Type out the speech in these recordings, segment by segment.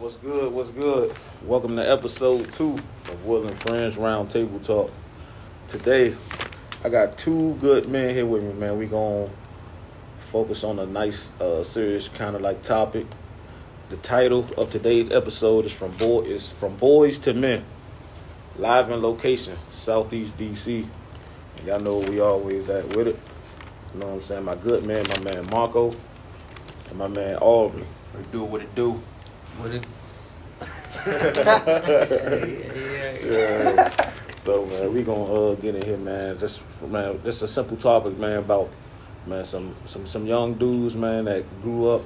What's good? What's good? Welcome to episode two of Will and Friends Roundtable Talk. Today, I got two good men here with me, man. We gonna focus on a nice, uh, serious kind of like topic. The title of today's episode is from boy is from boys to men. Live in location, Southeast DC. And y'all know we always at with it. You know what I'm saying? My good man, my man Marcco, and my man Aubrey. What do what it do. Yeah. So man, we gonna uh, get in here, man. Just man, just a simple topic, man, about man some some some young dudes, man, that grew up,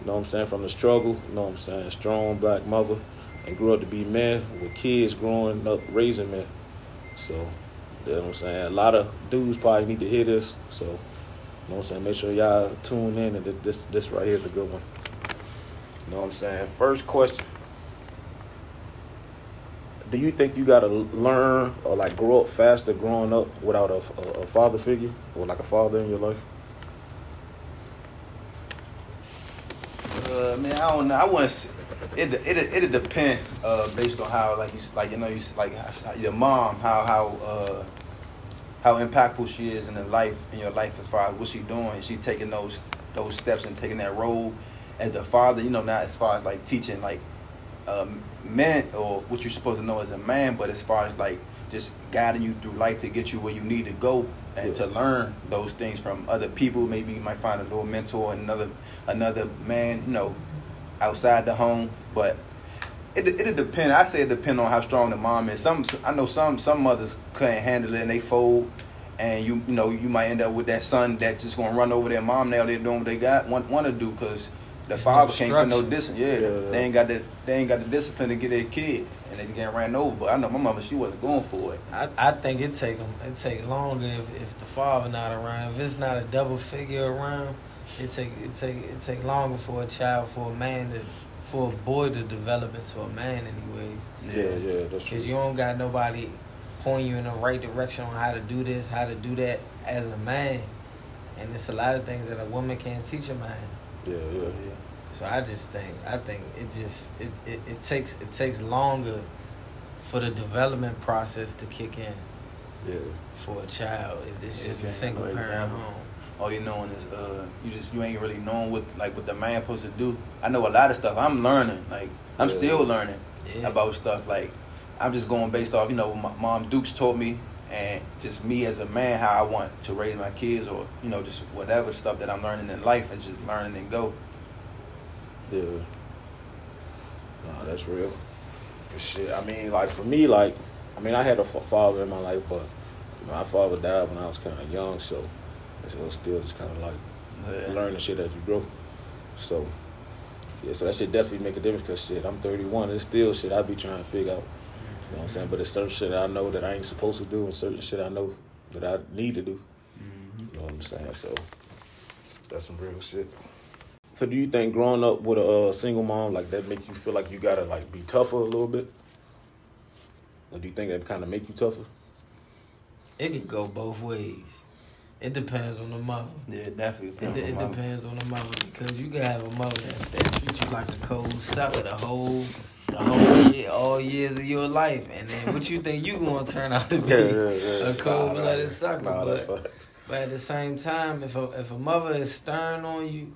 you know what I'm saying, from the struggle, you know what I'm saying, strong black mother, and grew up to be men with kids growing up raising men. So, you know what I'm saying. A lot of dudes probably need to hear this. So, you know what I'm saying. Make sure y'all tune in, and this this right here is a good one. You know what I'm saying. First question do you think you gotta learn or like grow up faster growing up without a, a, a father figure or like a father in your life? Uh, man, I don't know. I want to. It it it depend uh, based on how like you like you know you like your mom how how uh, how impactful she is in the life in your life as far as what she doing. She taking those those steps and taking that role as the father. You know, not as far as like teaching like um, men or what you're supposed to know as a man, but as far as like just guiding you through life to get you where you need to go and yeah. to learn those things from other people. Maybe you might find a little mentor, and another another man, you know, outside the home. But it it depend. I say it depend on how strong the mom is. Some I know some some mothers couldn't handle it and they fold. And you you know you might end up with that son that's just gonna run over their mom now. They're doing what they got want want to do because the father can't put no discipline. Yeah, yeah, they ain't got the they ain't got the discipline to get their kid, and they get ran over. But I know my mother, she wasn't going for it. I, I think it take them it take longer if, if the father not around. If it's not a double figure around, it take it take it take longer for a child for a man to for a boy to develop into a man anyways. Yeah, yeah, that's true. Because you don't got nobody pointing you in the right direction on how to do this, how to do that as a man. And it's a lot of things that a woman can't teach a man. Yeah, yeah, yeah. So I just think I think it just it, it, it takes it takes longer for the development process to kick in. Yeah. For a child, if it's just a single parent exactly. home. All you knowing is uh you just you ain't really knowing what like what the man supposed to do. I know a lot of stuff I'm learning. Like I'm yeah. still learning yeah. about stuff. Like I'm just going based off, you know, what my mom Dukes taught me and just me as a man how I want to raise my kids or, you know, just whatever stuff that I'm learning in life is just learning and go. Yeah. Nah, that's real. shit, I mean, like for me, like, I mean, I had a father in my life, but my father died when I was kind of young, so it was still just kind of like yeah. learning shit as you grow. So, yeah, so that shit definitely make a difference because shit, I'm 31, it's still shit I be trying to figure out. You know what I'm saying? But it's certain shit I know that I ain't supposed to do, and certain shit I know that I need to do. Mm-hmm. You know what I'm saying? So that's some real shit. So do you think growing up with a uh, single mom like that make you feel like you gotta like be tougher a little bit? Or do you think that kind of make you tougher? It could go both ways. It depends on the mother. Yeah, definitely. It, it depends on the mother because you can have a mother that, that treats you like a cold sucker the whole the whole year, all years of your life, and then what you think you gonna turn out to be yeah, yeah, yeah. a cold blooded nah, sucker. Nah, but, but at the same time, if a if a mother is stern on you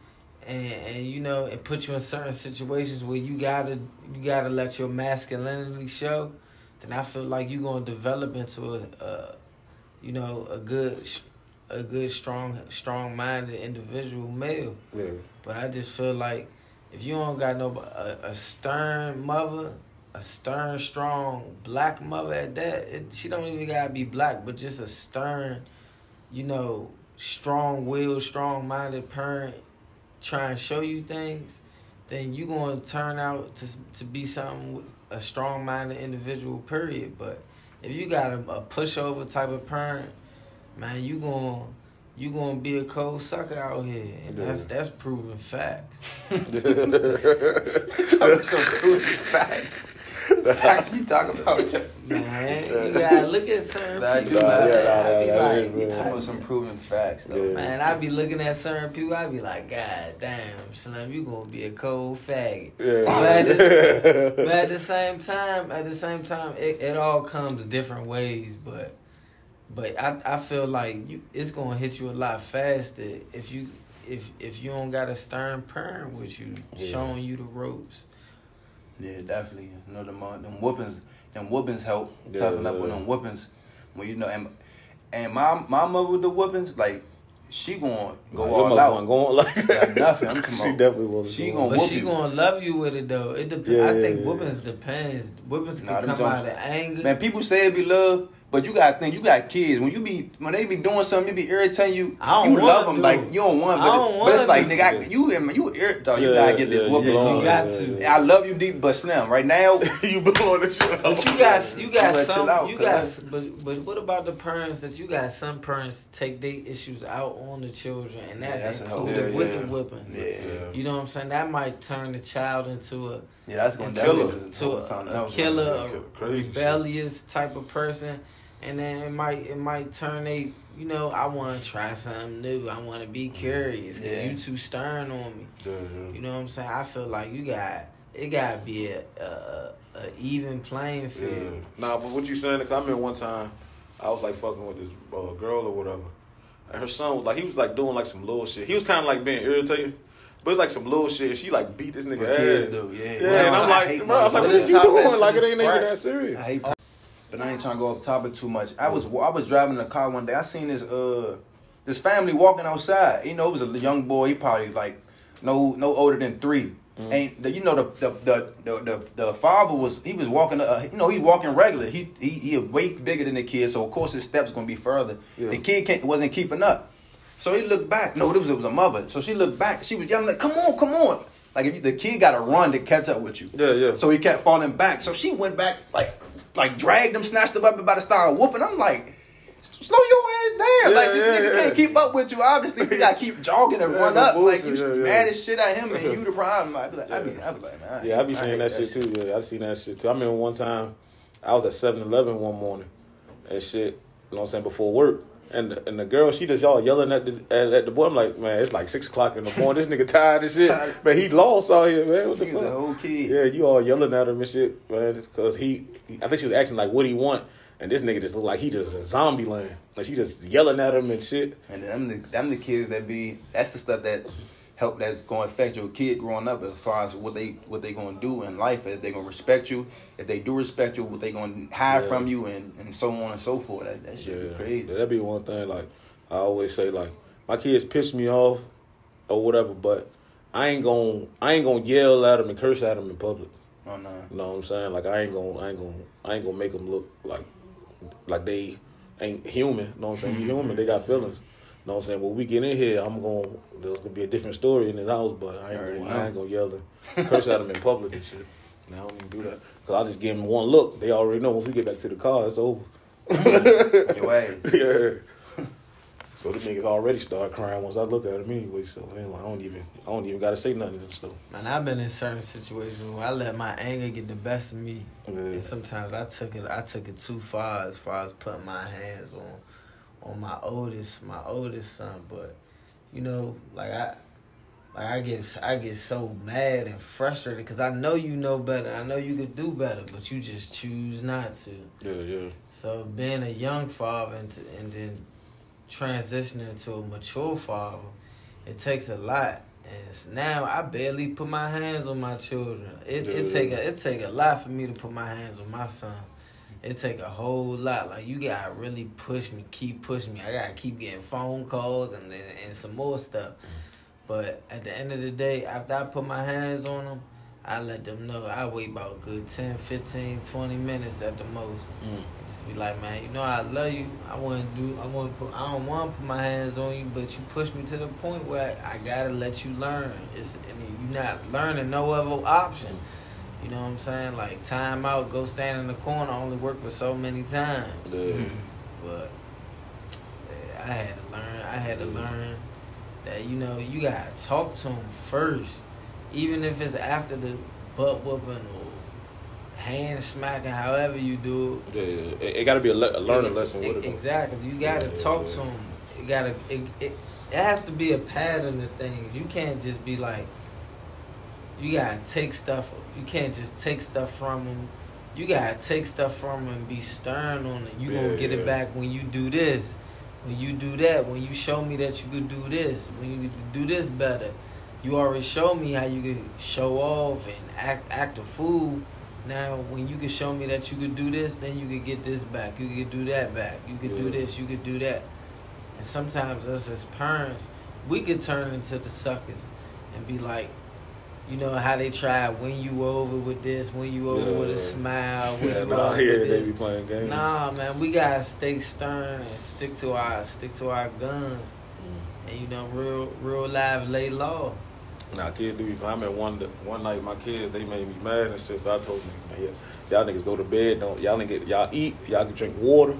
and, and you know it put you in certain situations where you gotta you gotta let your masculinity show then i feel like you're gonna develop into a, a you know a good a good strong strong minded individual male yeah. but i just feel like if you don't got no a, a stern mother a stern strong black mother at that it, she don't even gotta be black but just a stern you know strong will strong minded parent try and show you things, then you're going to turn out to to be something a strong minded individual. Period. But if you got a, a pushover type of parent, man, you going to you gonna be a cold sucker out here, and yeah. that's that's proven facts. Talking some proven facts. Facts you talking about? Man, you gotta look at certain Nah, people. yeah, man. nah, I be nah, nah, like, You yeah. talking about some proven facts though. Yeah. Man, I be looking at certain people. I be like, God damn, Slim, you gonna be a cold faggot. Yeah. But at the, but at the same time, at the same time, it, it all comes different ways. But but I, I feel like you, it's gonna hit you a lot faster if you if if you don't got a stern parent with you Yeah. showing you the ropes. Yeah, definitely. You know them uh, them whoopings, them whoopings help Yeah, toughen up with them whoopings. When you know, and and my my mother with the whoopings, like she gonna go Like, all your mother out. going like that. Like nothing, I'm talking she about- definitely will. she going. gonna But whoop she you. gonna love you with it though. It depends. Yeah, I think yeah. whoopings depends. Whoopings can Nah, them come out of anger. Man, people say it be love, but you gotta think you got kids. When you be when they be doing something, you be irritating you. I don't you love them do like it. you don't want, I but, don't it, but it's like do nigga, I, it. you you ir- dog, you Yeah, gotta get this yeah, whooping. you you got yeah, to. yeah. I love you deep, but Slim, right now, you blowing the shit But you got you got gotta some out, you got but but what about the parents that you got some parents take their issues out on the children and Yeah, that's, that's a hell- included yeah, with yeah. the whippings. yeah, You know what I'm saying? That might turn the child into a yeah, that's gonna into killer. definitely to a, something a else. killer, Yeah, a rebellious type of person, and then it might it might turn a you know I want to try something new. I want to be curious because Yeah. you too stern on me. Yeah, yeah. You know what I'm saying? I feel like you got it. Got to be a, a, a even playing Yeah. field. Nah, but what you saying? Cause I remember one time I was like fucking with this uh, girl or whatever, and her son was like he was like doing like some little shit. He was kind of like being irritated, but it's like some little shit. She like beat this nigga What kids ass. do, yeah. Yeah, Well, and I'm like, bro, I'm like, what are you doing? Like it ain't even that serious. But I ain't trying to go off topic too much. I was I was driving in the car one day. I seen this uh this family walking outside. You know, it was a young boy. He probably like no no older than 3 And the, you know the the, the the the the father was he was walking uh, you know he walking regular. He he he way bigger than the kid, so of course his steps gonna be further. Yeah. The kid can't, wasn't keeping up, so he looked back. No, it was it was a mother. So she looked back. She was yelling like, "Come on, come on!" Like if you, the kid got to run to catch up with you. Yeah, yeah. So he kept falling back. So she went back, like, like dragged him, snatched him up, and about to start whooping. I'm like, slow your ass down. Yeah, like this yeah, nigga yeah. can't keep up with you. Obviously, you gotta keep jogging and run up. Like you mad as shit at him, and you the problem. I'd be like, I'd be. I'd be like, man. Yeah, I be seeing that, shit too. Yeah, I seen that shit too. I remember one time I was at 7-Eleven one morning and shit. You know what I'm saying before work. And the, and the girl, she just y'all yelling at the at, at the boy. I'm like, man, it's like six o'clock in the morning. This nigga tired and shit. Man, he lost out here, man. What the He's a fuck? whole kid. Yeah, you all yelling at him and shit, man, because he, he- I think she was acting like what he want, and this nigga just looked like he just a zombie land. Like she just yelling at him and shit. And them the, them the kids that be that's the stuff that help that's gonna affect your kid growing up as far as what they what they gonna do in life if they gonna respect you if they do respect you what they gonna hide Yeah. from you and, and so on and so forth that, that shit Yeah, be crazy that'd be one thing. Like I always say, like my kids piss me off or whatever, but I ain't gonna I ain't gonna yell at them and curse at them in public. oh no You know what I'm saying? Like I ain't gonna I ain't gonna I ain't gonna make them look like like they ain't human. You know what I'm saying? You mm-hmm. human. They got feelings. You know what I'm saying? When we get in here, I'm gonna there's gonna be a different story in his house, but I ain't gonna, know. I ain't gonna yell and curse at them in public and shit. And I don't even do that because I just give them one look. They already know once we get back to the car, it's over. your ass yeah. So the niggas already start crying once I look at them anyway. So man, like, I don't even I don't even gotta say nothing to them stuff. Man, I've been in certain situations where I let my anger get the best of me, Yeah. and sometimes I took it. I took it too far as far as putting my hands on, on my oldest, my oldest son. But, you know, like I, like I get, I get so mad and frustrated because I know you know better. I know you could do better, but you just choose not to. Yeah, yeah. So being a young father and, to, and then transitioning to a mature father, it takes a lot. And now I barely put my hands on my children. It it Yeah. take a it take a lot for me to put my hands on my son. It take a whole lot. Like you gotta really push me, keep pushing me. I gotta keep getting phone calls and and, and some more stuff. But at the end of the day, after I put my hands on them, I let them know I wait about a good 10, 15, 20 minutes at the most. Mm. Just be like, man, you know I love you. I want to do. I want to put. I don't want to put my hands on you, but you push me to the point where I, gotta let you learn. It's and you're not learning no other option. You know what I'm saying? Like time out, go stand in the corner. Only work with so many times. Yeah. Mm-hmm. But yeah, I had to learn. I had to learn that you know you gotta talk to them first, even if it's after the butt whooping or hand smacking, however you do it. Yeah, it, it got to be a, le- a learning it. lesson with it. Exactly. You gotta Yeah, talk yeah. to them. You gotta. It, it, it has to be a pattern of things. You can't just be like. You gotta take stuff. You can't just take stuff from them. You gotta take stuff from them and be stern on it. You Yeah, gonna get yeah. it back when you do this. When you do that, when you show me that you could do this, when you do this better, you already showed me how you could show off and act act a fool. Now, when you could show me that you could do this, then you could get this back. You could do that back. You could do this. You could do that. And sometimes us as parents, we could turn into the suckers and be like, you know how they try to win you over with this, win you over with a smile, win Yeah, you nah, over yeah, with they this. be playing games. Nah, man, we gotta stay stern and stick to our stick to our guns, Mm. and you know, real real live lay law. Nah, kids do. I mean, one one night my kids they made me mad and shit. So I told them, man, yeah, y'all niggas go to bed. Don't y'all niggas y'all eat. Y'all can drink water.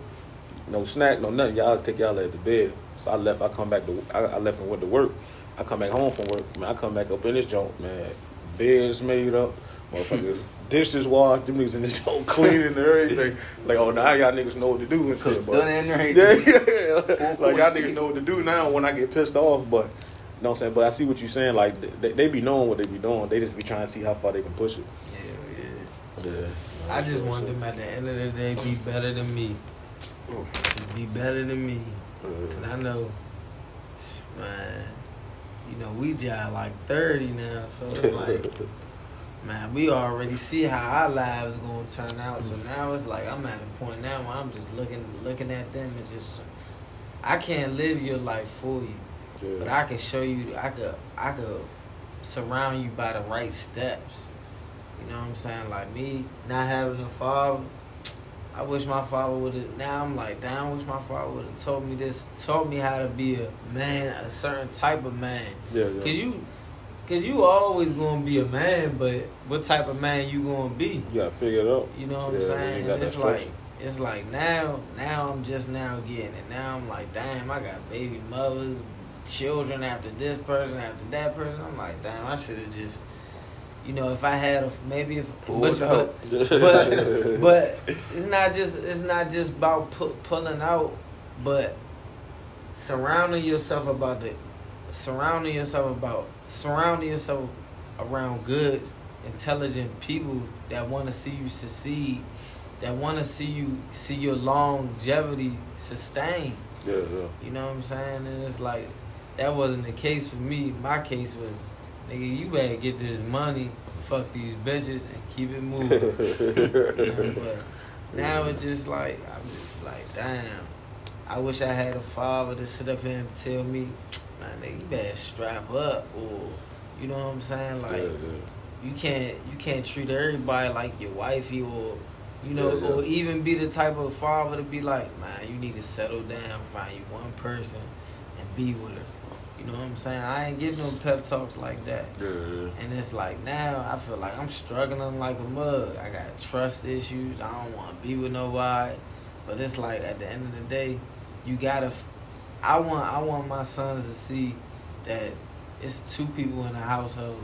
No snack, no nothing. Y'all take y'all at the bed. So I left. I come back to. I, I left and went to work. I come back home from work. Man, I come back up in this joint. Man, beds made up. Motherfuckers, dishes washed. Them niggas in this joint cleaning and everything. Like, oh, now y'all niggas know what to do and shit. But- done in there. yeah, yeah. Like course y'all niggas know what to do now when I get pissed off, but you know what I'm saying? But I see what you're saying, like they, they be knowing what they be doing. They just be trying to see how far they can push it. Yeah, yeah. Yeah. I just want them at the end of the day be better than me. Mm. Be better than me. Mm. Cause I know, man, you know, we just like 30 now, so it's like, man, we already see how our lives gonna turn out. So mm. now it's like I'm at a point now where I'm just looking looking at them and just I can't live your life for you. Yeah. But I can show you I could I could surround you by the right steps. You know what I'm saying? Like me not having a father, I wish my father would have. Now I'm like, damn, I wish my father would have told me this, taught me how to be a man, a certain type of man. yeah, yeah. Cause you, cause you always gonna be a man, but what type of man you gonna be? You gotta figure it out. You know what Yeah, I'm saying? And it's like, it's like now, now I'm just now getting it. Now I'm like, damn, I got baby mothers, children after this person, after that person. I'm like, damn, I should have just. You know, if I had a maybe if but, but but but it's not just it's not just about pu- pulling out, but surrounding yourself about the surrounding yourself about surrounding yourself around good, intelligent people that want to see you succeed, that want to see you see your longevity sustained. yeah, yeah. You know what I'm saying? And it's like that wasn't the case for me. My case was, nigga, you better get this money, fuck these bitches, and keep it moving. You know, but now it's just like I'm just like, damn. I wish I had a father to sit up here and tell me, man, nigga, you better strap up, or you know what I'm saying? Like, yeah, yeah. you can't you can't treat everybody like your wifey, or you know, Yeah, yeah. or even be the type of father to be like, man, you need to settle down, find you one person, and be with her. You know what I'm saying? I ain't give no pep talks like that. Yeah. And it's like now I feel like I'm struggling like a mug. I got trust issues. I don't want to be with nobody. But it's like at the end of the day, you gotta. I want I want my sons to see that it's two people in a household.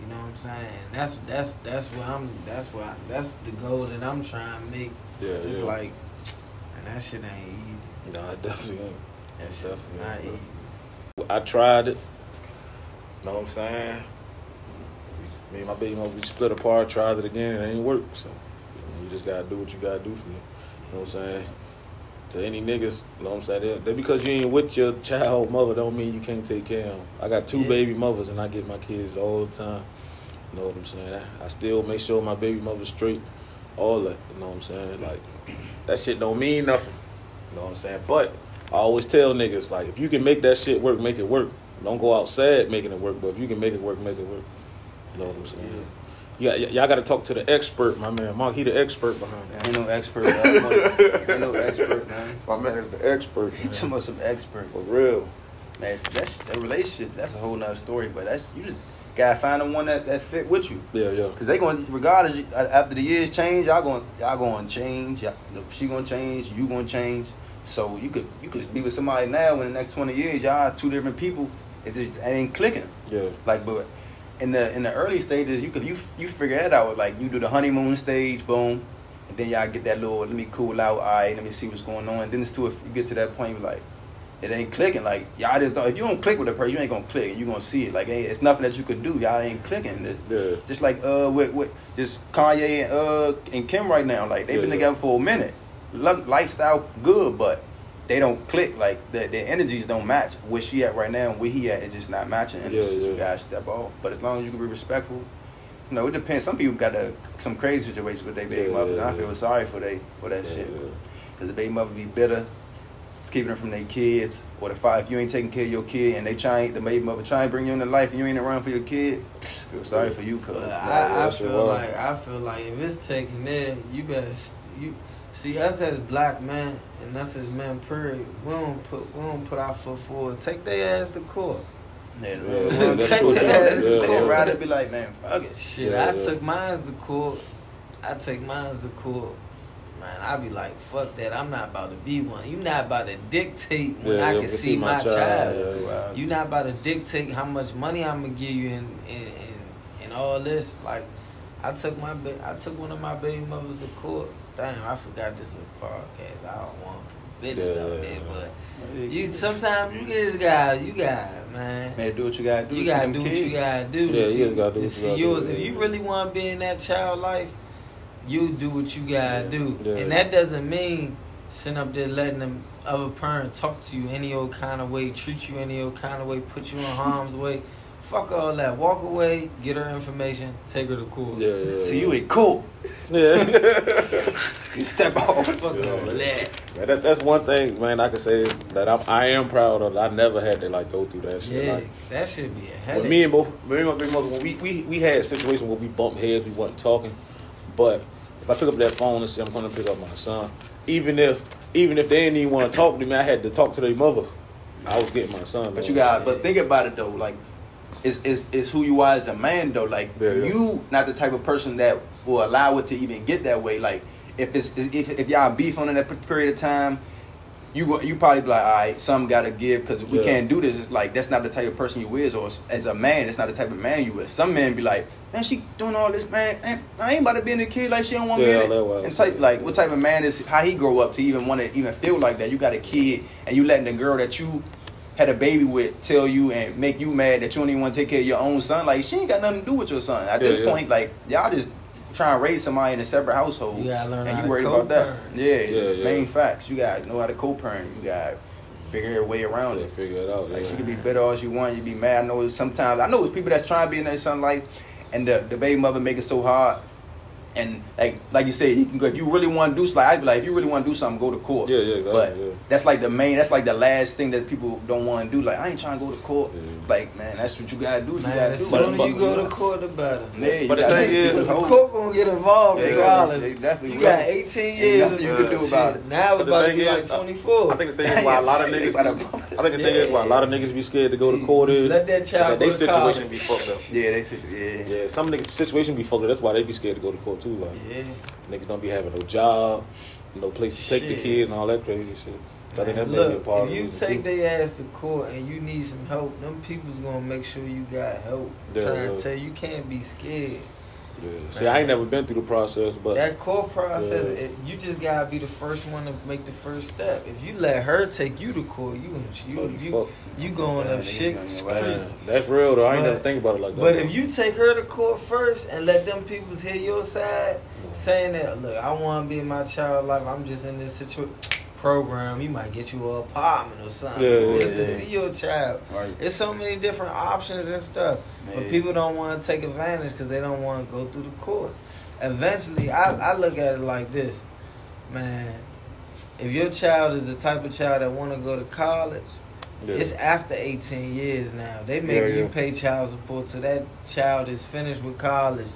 You know what I'm saying? And that's that's that's what I'm. That's what that's the goal that I'm trying to make. Yeah, It's yeah. like, and that shit ain't easy. No, it definitely ain't. That shit's not easy. I tried it. Know what I'm saying? Me and my baby mother, we split apart, tried it again, it ain't work. So, you, know, you just gotta do what you gotta do for me. You know what I'm saying? To any niggas, you know what I'm saying? That- That because you ain't with your child mother don't mean you can't take care of them. I got two Yeah. baby mothers and I get my kids all the time. You know what I'm saying? I, I still make sure my baby mother's straight. All that. You know what I'm saying? Like, that shit don't mean nothing. You know what I'm saying? But I always tell niggas, like, if you can make that shit work, make it work. Don't go outside making it work, but if you can make it work, make it work. You know what I'm saying? Yeah, y- y'all got to talk to the expert, my man. Mark, he the expert behind it. ain't no expert. man. ain't no expert, man. My man is the expert. Talking Man. about some expert. For real. Man, that's that relationship. That's a whole nother story. But that's you just gotta find the one that, that fit with you. Yeah, yeah. Cause they going to regardless after the years change, y'all going y'all going to change. Y'all, she gonna change. You gonna change. So you could you could be with somebody now in the next twenty years. Y'all two different people. It just it ain't clicking. Yeah. Like, but in the in the early stages, you could you you figure that out. Like you do the honeymoon stage, boom, and then y'all get that little let me cool out. All right, let me see what's going on. And then it's to if you get to that point, you're like. It ain't clicking. Like y'all just don't. If you don't click with a person, you ain't gonna click, and you gonna see it. Like it's nothing that you could do. Y'all ain't clicking. It- Yeah. Just like uh with with just Kanye and uh and Kim right now. Like they've been Yeah. together for a minute. Lo- lifestyle good, but they don't click. Like the their energies don't match. Where she at right now and where he at, it's just not matching. And it's Yeah, just you yeah. guys step off. But as long as you can be respectful, you know, it depends. Some people got a, some crazy situations with their baby Yeah, mothers. yeah, and I yeah. feel sorry for they for that Yeah, shit. yeah. Cause the baby mother be bitter. It's keeping them from their kids. Or the five, if you ain't taking care of your kid and they try, the baby mother try and bring you into life and you ain't around for your kid, feel sorry for you, cuz. I, I feel like I feel like if it's taking there, you better you see us as black men and us as men. Period. We don't put we don't put our foot forward. Take their ass to court. Yeah, Yeah, yeah, Take their ass to Yeah, They court. yeah. rather be like, man, fuck it. Shit, Yeah, I yeah. took mine to court. I take mine to court. Man, I be like, fuck that. I'm not about to be one. You not about to dictate when Yeah, I can we see, my child. yeah. Wow. You not about to dictate how much money I'm gonna give you and and, and, and all this. Like, I took my I took one of my baby mothers to court. Damn, I forgot this was a podcast. I don't want business Yeah, out there, but you sometimes you just got you got man. Man, do what you gotta do. You gotta do what kids. you gotta do. To Yeah, you see, just gotta do to what you see gotta yours. do, If you really want to be in that child life, you do what you gotta Yeah, do, yeah. and that doesn't mean sitting up there letting them other parent talk to you any old kind of way, treat you any old kind of way, put you in harm's way. Fuck all that. Walk away, get her information, take her to court. Yeah, yeah. So you ain't cool. Yeah. You step off. Fuck Yeah. all that. Man, that, that's one thing, man. I can say that I'm, I am proud of. I never had to like go through that shit. Yeah, Like, that should be a headache. when me and both, me and my big mother, when we, we we had situations where we bumped heads, we wasn't talking. But if I pick up that phone and say I'm going to pick up my son, even if even if they didn't even want to talk to me, I had to talk to their mother. I was getting my son. But man. you got, but think about it though. Like, it's, it's, it's who you are as a man though. Like, Yeah, yeah. you not the type of person that will allow it to even get that way. Like, if it's if, if y'all beef on that period of time, you go- you probably be like, all right, some got to give because we Yeah. can't do this. It's like that's not the type of person you is, or as a man, it's not the type of man you is. Some men be like, man, she doing all this, man. man I ain't about to be in the kid like she don't want Yeah, me in. And type like, what type of man is how he grow up to even want to even feel like that? You got a kid and you letting the girl that you had a baby with tell you and make you mad that you don't even want to take care of your own son. Like she ain't got nothing to do with your son. At Yeah, this yeah. point, like y'all just trying to raise somebody in a separate household. You gotta learn and you to worried about that. Yeah, Yeah, yeah. main facts. You got to know how to co-parent. You got to figure a way around Yeah, it. figure it out. Like yeah. she can be bitter all she want. You be mad. I know sometimes. I know it's people that's trying to be in their son life, and the the baby mother make it so hard. And like like you said, you can go if you really want to do something. I'd be like, if you really want to do something, go to court. Yeah, yeah, exactly, But yeah. that's like the main. That's like the last thing that people don't want to do. Like I ain't trying to go to court. Yeah. Like man, that's what you gotta do. You Man, gotta do. soon But- you go to court, the better. Yeah, But the thing is- The court gonna get involved They regardless. gonna- they definitely you will. got 18 years. nothing you can do about it. Now it's about to thing be is, like 24. I think the thing is why a lot of niggas. about Be, to- I think the thing is why a lot of niggas be scared to go to court is Let that child they situation college. be fucked up. Yeah, they said yeah. Yeah, some niggas situation be fucked up. That's why they be scared to go to court too. Like yeah. niggas don't be having no job, no place to take the kid, and all that crazy shit. I think that may be a Look, part if you take their ass to court and you need some help, them people's gonna make sure you got help. Yeah, Trying to uh, tell you, you can't be scared. Yeah. See, I ain't never been through the process, but that court process, Yeah. it, you just gotta be the first one to make the first step. If you let her take you to court, you you Oh, you, you going Yeah, up shit creek. that's real though. I ain't But- never think about it like that. But though. if you take her to court first and let them people hear your side, saying that, look, I want to be in my child life, I'm just in this situation program, you might get you an apartment or something Yeah, just yeah. to see your child. Right. There's so many different options and stuff, but people don't want to take advantage because they don't want to go through the courts. Eventually, I, I look at it like this, man. If your child is the type of child that want to go to college, yeah. it's after 18 years now. They make Yeah, you yeah. pay child support till that child is finished with college.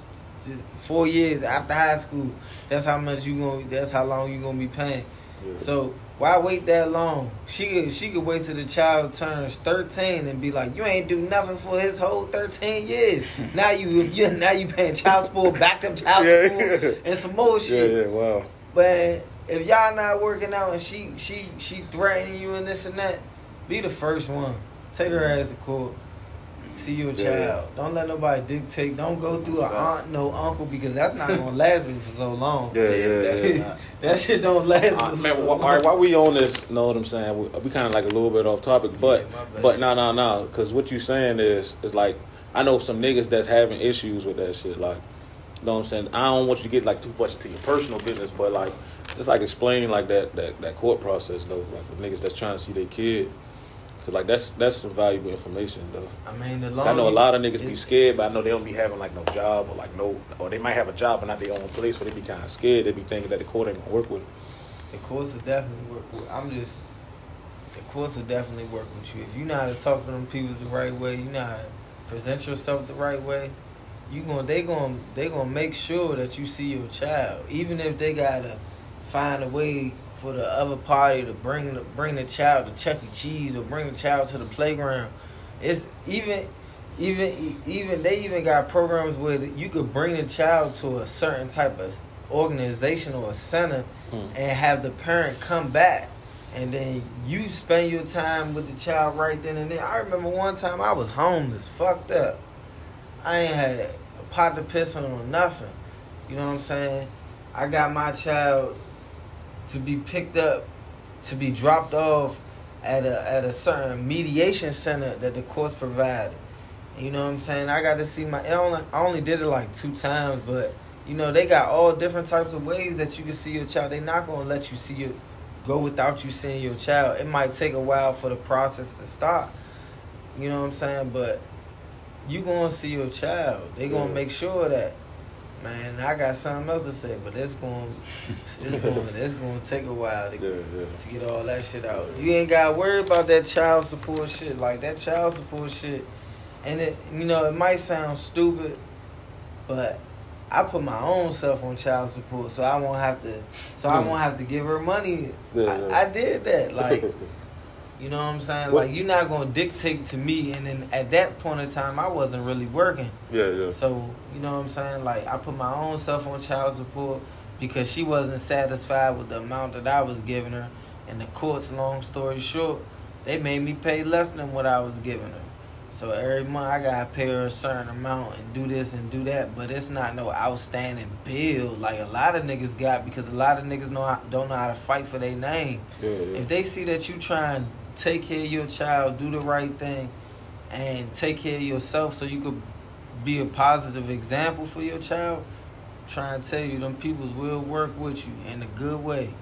Four years after high school, that's how much you gonna. That's how long you gonna be paying. Yeah. So why wait that long? She could she could wait till the child turns 13 and be like, you ain't do nothing for his whole 13 years. now you you now you paying child support, backed up child Yeah, support, yeah. and some more yeah, shit. yeah, wow. But if y'all not working out and she she she threatening you and this and that, be the first one. Take her ass to court. See your Yeah. child. Don't let nobody dictate. Don't go through an aunt, no uncle, because that's not gonna last me for so long. Yeah, yeah, that, yeah. that shit don't last. Uh, for man, so wh- long. all right, while we on this, know what I'm saying? We, we kind of like a little bit off topic, but Yeah, but no, no, no, because what you saying is is like I know some niggas that's having issues with that shit. Like, you know what I'm saying? I don't want you to get like too much into your personal business, but like just like explaining like that that that court process though, like for niggas that's trying to see their kid. Cause like that's that's some valuable information though. I mean, the I know a lot of niggas be scared, but I know they don't be having like no job or like no, or they might have a job but not their own place, so they be kind of scared. They be thinking that the court ain't gonna work with them. The courts will definitely work. With, I'm just. The courts will definitely work with you if you know how to talk to them people the right way. You know how to present yourself the right way. You going they going to they gonna make sure that you see your child, even if they gotta find a way for the other party to bring the bring the child to Chuck E. Cheese or bring the child to the playground. It's even even even they even got programs where you could bring the child to a certain type of organization or a center Hmm. and have the parent come back and then you spend your time with the child right then and there. I remember one time I was homeless, fucked up. I ain't had a pot to piss on or nothing. You know what I'm saying? I got my child to be picked up, to be dropped off at a at a certain mediation center that the courts provided. You know what I'm saying? I got to see my. Only I only did it like two times, but you know they got all different types of ways that you can see your child. They not gonna let you see your go without you seeing your child. It might take a while for the process to start. You know what I'm saying? But you gonna see your child. They gonna Yeah. make sure that. Man, I got something else to say, but it's going, it's going, it's going to take a while to, Yeah, yeah. to get all that shit out. You ain't got to worry about that child support shit. Like that child support shit, and it, you know, it might sound stupid, but I put my own self on child support, so I won't have to, so I Mm. won't have to give her money. Yeah, I. I did that, like. You know what I'm saying? What- Like you're not gonna dictate to me, and then at that point in time, I wasn't really working. yeah, yeah. So you know what I'm saying? Like I put my own stuff on child support because she wasn't satisfied with the amount that I was giving her. And the courts, long story short, they made me pay less than what I was giving her. So every month I gotta pay her a certain amount and do this and do that, but it's not no outstanding bill like a lot of niggas got because a lot of niggas know how, don't know how to fight for their name. yeah, yeah. If they see that you try and take care of your child, do the right thing, and take care of yourself so you could be a positive example for your child, I'm trying to tell you, them peoples will work with you in a good way.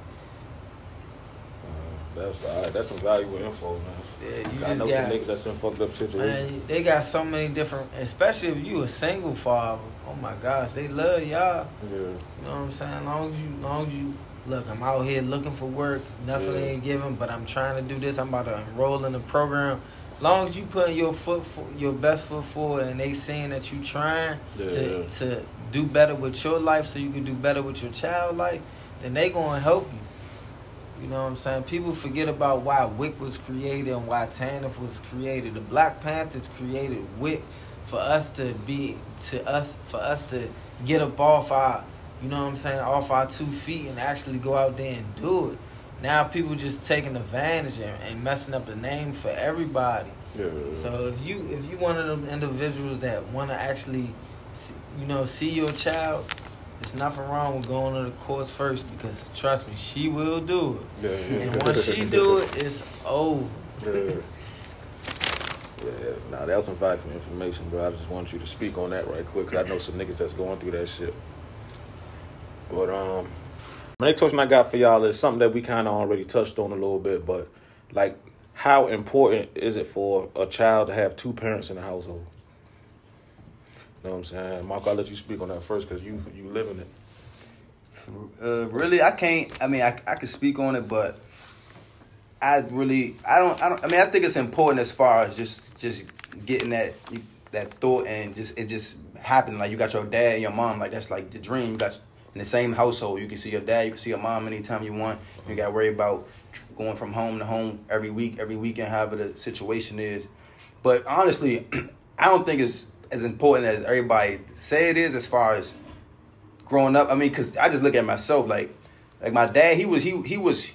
Uh, that's all right. That's some valuable info, man. Yeah, you I just know got, some niggas that's in fucked up situations. man, they got so many different, especially if you a single father. Oh my gosh, they love y'all. Yeah, You know what I'm saying? Long as you, long as you look, I'm out here looking for work. Nothing Yeah. ain't given, but I'm trying to do this. I'm about to enroll in the program. Long as you putting your foot, for, your best foot forward, and they seeing that you trying Yeah, to to do better with your life, so you can do better with your child life, then they gonna help you. You know what I'm saying? People forget about why WIC was created and why TANF was created. The Black Panthers created WIC for us to be to us for us to get up off our you know what I'm saying, off our two feet and actually go out there and do it. Now people just taking advantage and, and messing up the name for everybody. yeah. So if you if you one of them individuals that want to actually, see, you know, see your child, there's nothing wrong with going to the courts first because trust me, she will do it. yeah. And once she do it, it's over. Yeah. Yeah, nah, that was some valuable information, bro. I just want you to speak on that right quick. Cause I know some niggas that's going through that shit. But um, my next question I got for y'all is something that we kind of already touched on a little bit, but like, how important is it for a child to have two parents in the household? You know what I'm saying, Mark? I'll let you speak on that first, cause you you live in it. Uh, really, I can't. I mean, I I could speak on it, but I really, I don't, I don't. I mean, I think it's important as far as just just getting that that thought and just it just happening. Like you got your dad and your mom. Like that's like the dream. You got in the same household. You can see your dad. You can see your mom anytime you want. You got to worry about going from home to home every week, every weekend, however the situation is. But honestly, I don't think it's as important as everybody say it is as far as growing up. I mean, cause I just look at myself like, like my dad. He was he he was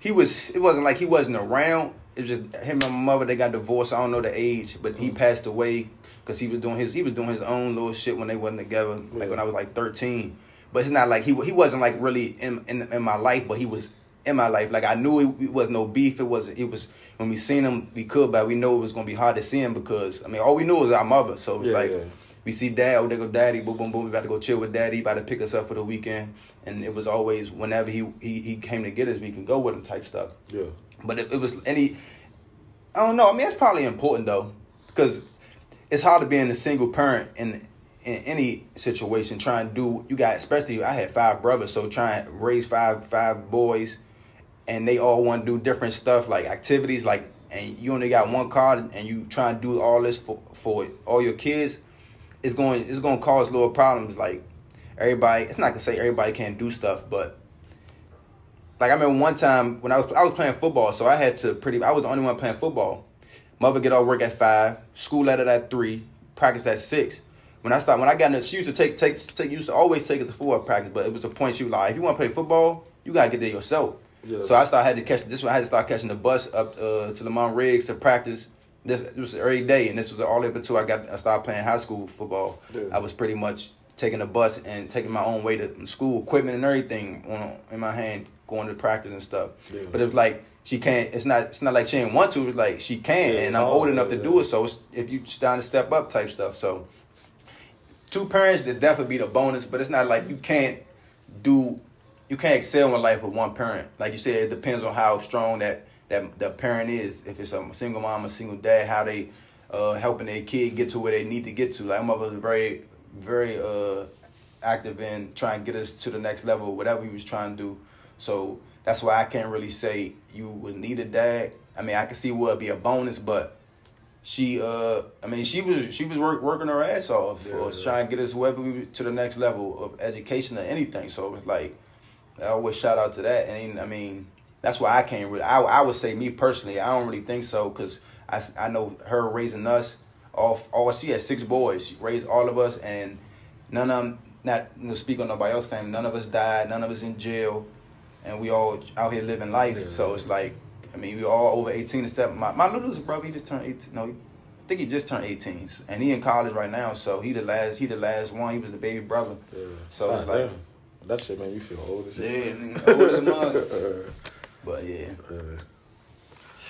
he was. It wasn't like he wasn't around, it was just him and my mother. They got divorced. I don't know the age, but he mm-hmm. passed away because he was doing his he was doing his own little shit when they wasn't together. Like when I was like thirteen. But it's not like he he wasn't like really in in, in my life, but he was in my life. Like I knew it, it was no beef. It was it was when we seen him, we could, but we know it was gonna be hard to see him because I mean all we knew was our mother. So it was Yeah, like yeah. we see dad, oh, they go daddy, boom, boom, boom. We about to go chill with daddy, about to pick us up for the weekend. And it was always whenever he he, he came to get us, we can go with him type stuff. Yeah. But it, it was any, I don't know. I mean, it's probably important though, because it's hard to be in a single parent in in any situation. Trying to do you got especially I had five brothers, so trying to raise five five boys, and they all want to do different stuff like activities like, and you only got one card, and you trying to do all this for for all your kids. It's going it's going to cause little problems like everybody. It's not gonna say everybody can't do stuff, but like I remember one time when I was I was playing football, so I had to pretty. I was the only one playing football. Mother get off work at five, school at at three, practice at six. When I started, when I got in, the, she used to take take take used to always take us to football practice, but it was the point she was like, if you want to play football, you gotta get there yourself. Yeah. So I started had to catch this. one I had to start catching the bus up uh, to Lamond-Riggs to practice. This it was every day, and this was all up until I got I started playing high school football. Yeah. I was pretty much taking the bus and taking my own way to school, equipment and everything on in my hand, going to practice and stuff. Yeah. But it was like she can't. It's not. It's not like she didn't want to. It's like she can, Yeah, and I'm old enough to do it. So it's, if you starting to step up type stuff. So two parents that definitely be the bonus, but it's not like you can't do. You can't excel in life with one parent. Like you said, it depends on how strong that that the parent is. If it's a single mom, a single dad, how they uh, helping their kid get to where they need to get to. Like my mother was very, very uh, active in trying to get us to the next level, whatever he was trying to do. So that's why I can't really say you would need a dad. I mean, I can see what would be a bonus, but she, uh, I mean, she was she was work, working her ass off for us yeah. trying to get us wherever we to the next level of education or anything. So it was like, I always shout out to that. And I mean, that's why I can't really. I, I would say me personally, I don't really think so because I I know her raising us. All all she had six boys. She raised all of us, and none of them. Not you know, speak on nobody else's family. None of us died. None of us in jail, and we all out here living life. Yeah. So it's like, I mean, we all over eighteen. Except my my littlest brother, he just turned eighteen. No, he, I think he just turned eighteen, and he in college right now. So he the last. He the last one. He was the baby brother. Yeah. So it's like- damn. that shit made me feel old as Yeah, shit. nigga, older than mine. But yeah. Uh,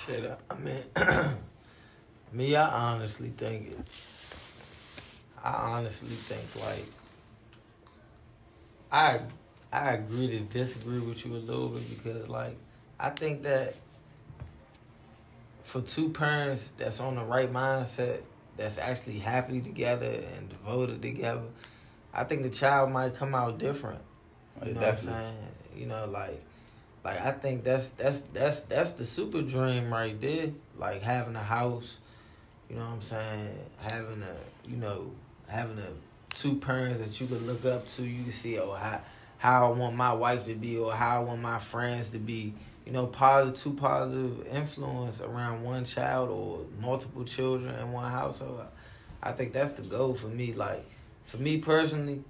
Shit, I mean, me, I honestly think it. I honestly think like I I agree to disagree with you a little bit because like I think that for two parents that's on the right mindset, that's actually happy together and devoted together, I think the child might come out different. Oh, you Yeah, know definitely. what I'm saying? You know, like like I think that's that's that's that's the super dream right there. Like having a house, you know what I'm saying? Having a you know, having a two parents that you could look up to, you can see oh how how I want my wife to be or how I want my friends to be. You know, positive two positive influence around one child or multiple children in one household. I think that's the goal for me. Like for me personally,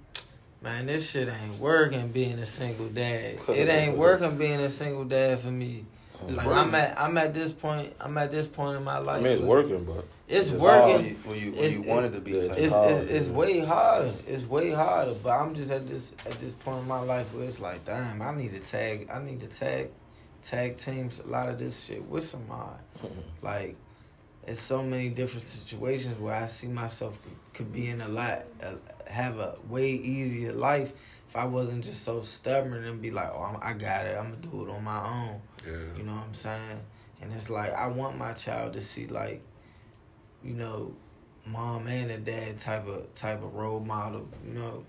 man, this shit ain't working being a single dad. It ain't working being a single dad for me. Like. I'm at I'm at this point I'm at this point in my I life. mean, it's where working, but It's it's working. When you, when you, when It's- you wanted to be. yeah, type. It's, it's, it's way harder. It's way harder. But I'm just at this at this point in my life where it's like, damn, I need to tag. I need to tag, tag teams a lot of this shit with somebody. Like, it's so many different situations where I see myself could, be in a lot, uh, have a way easier life if I wasn't just so stubborn and be like, oh, I'm, I got it. I'm gonna do it on my own. yeah. You know what I'm saying? And it's like I want my child to see like, you know, mom and a dad type of type of role model, you know.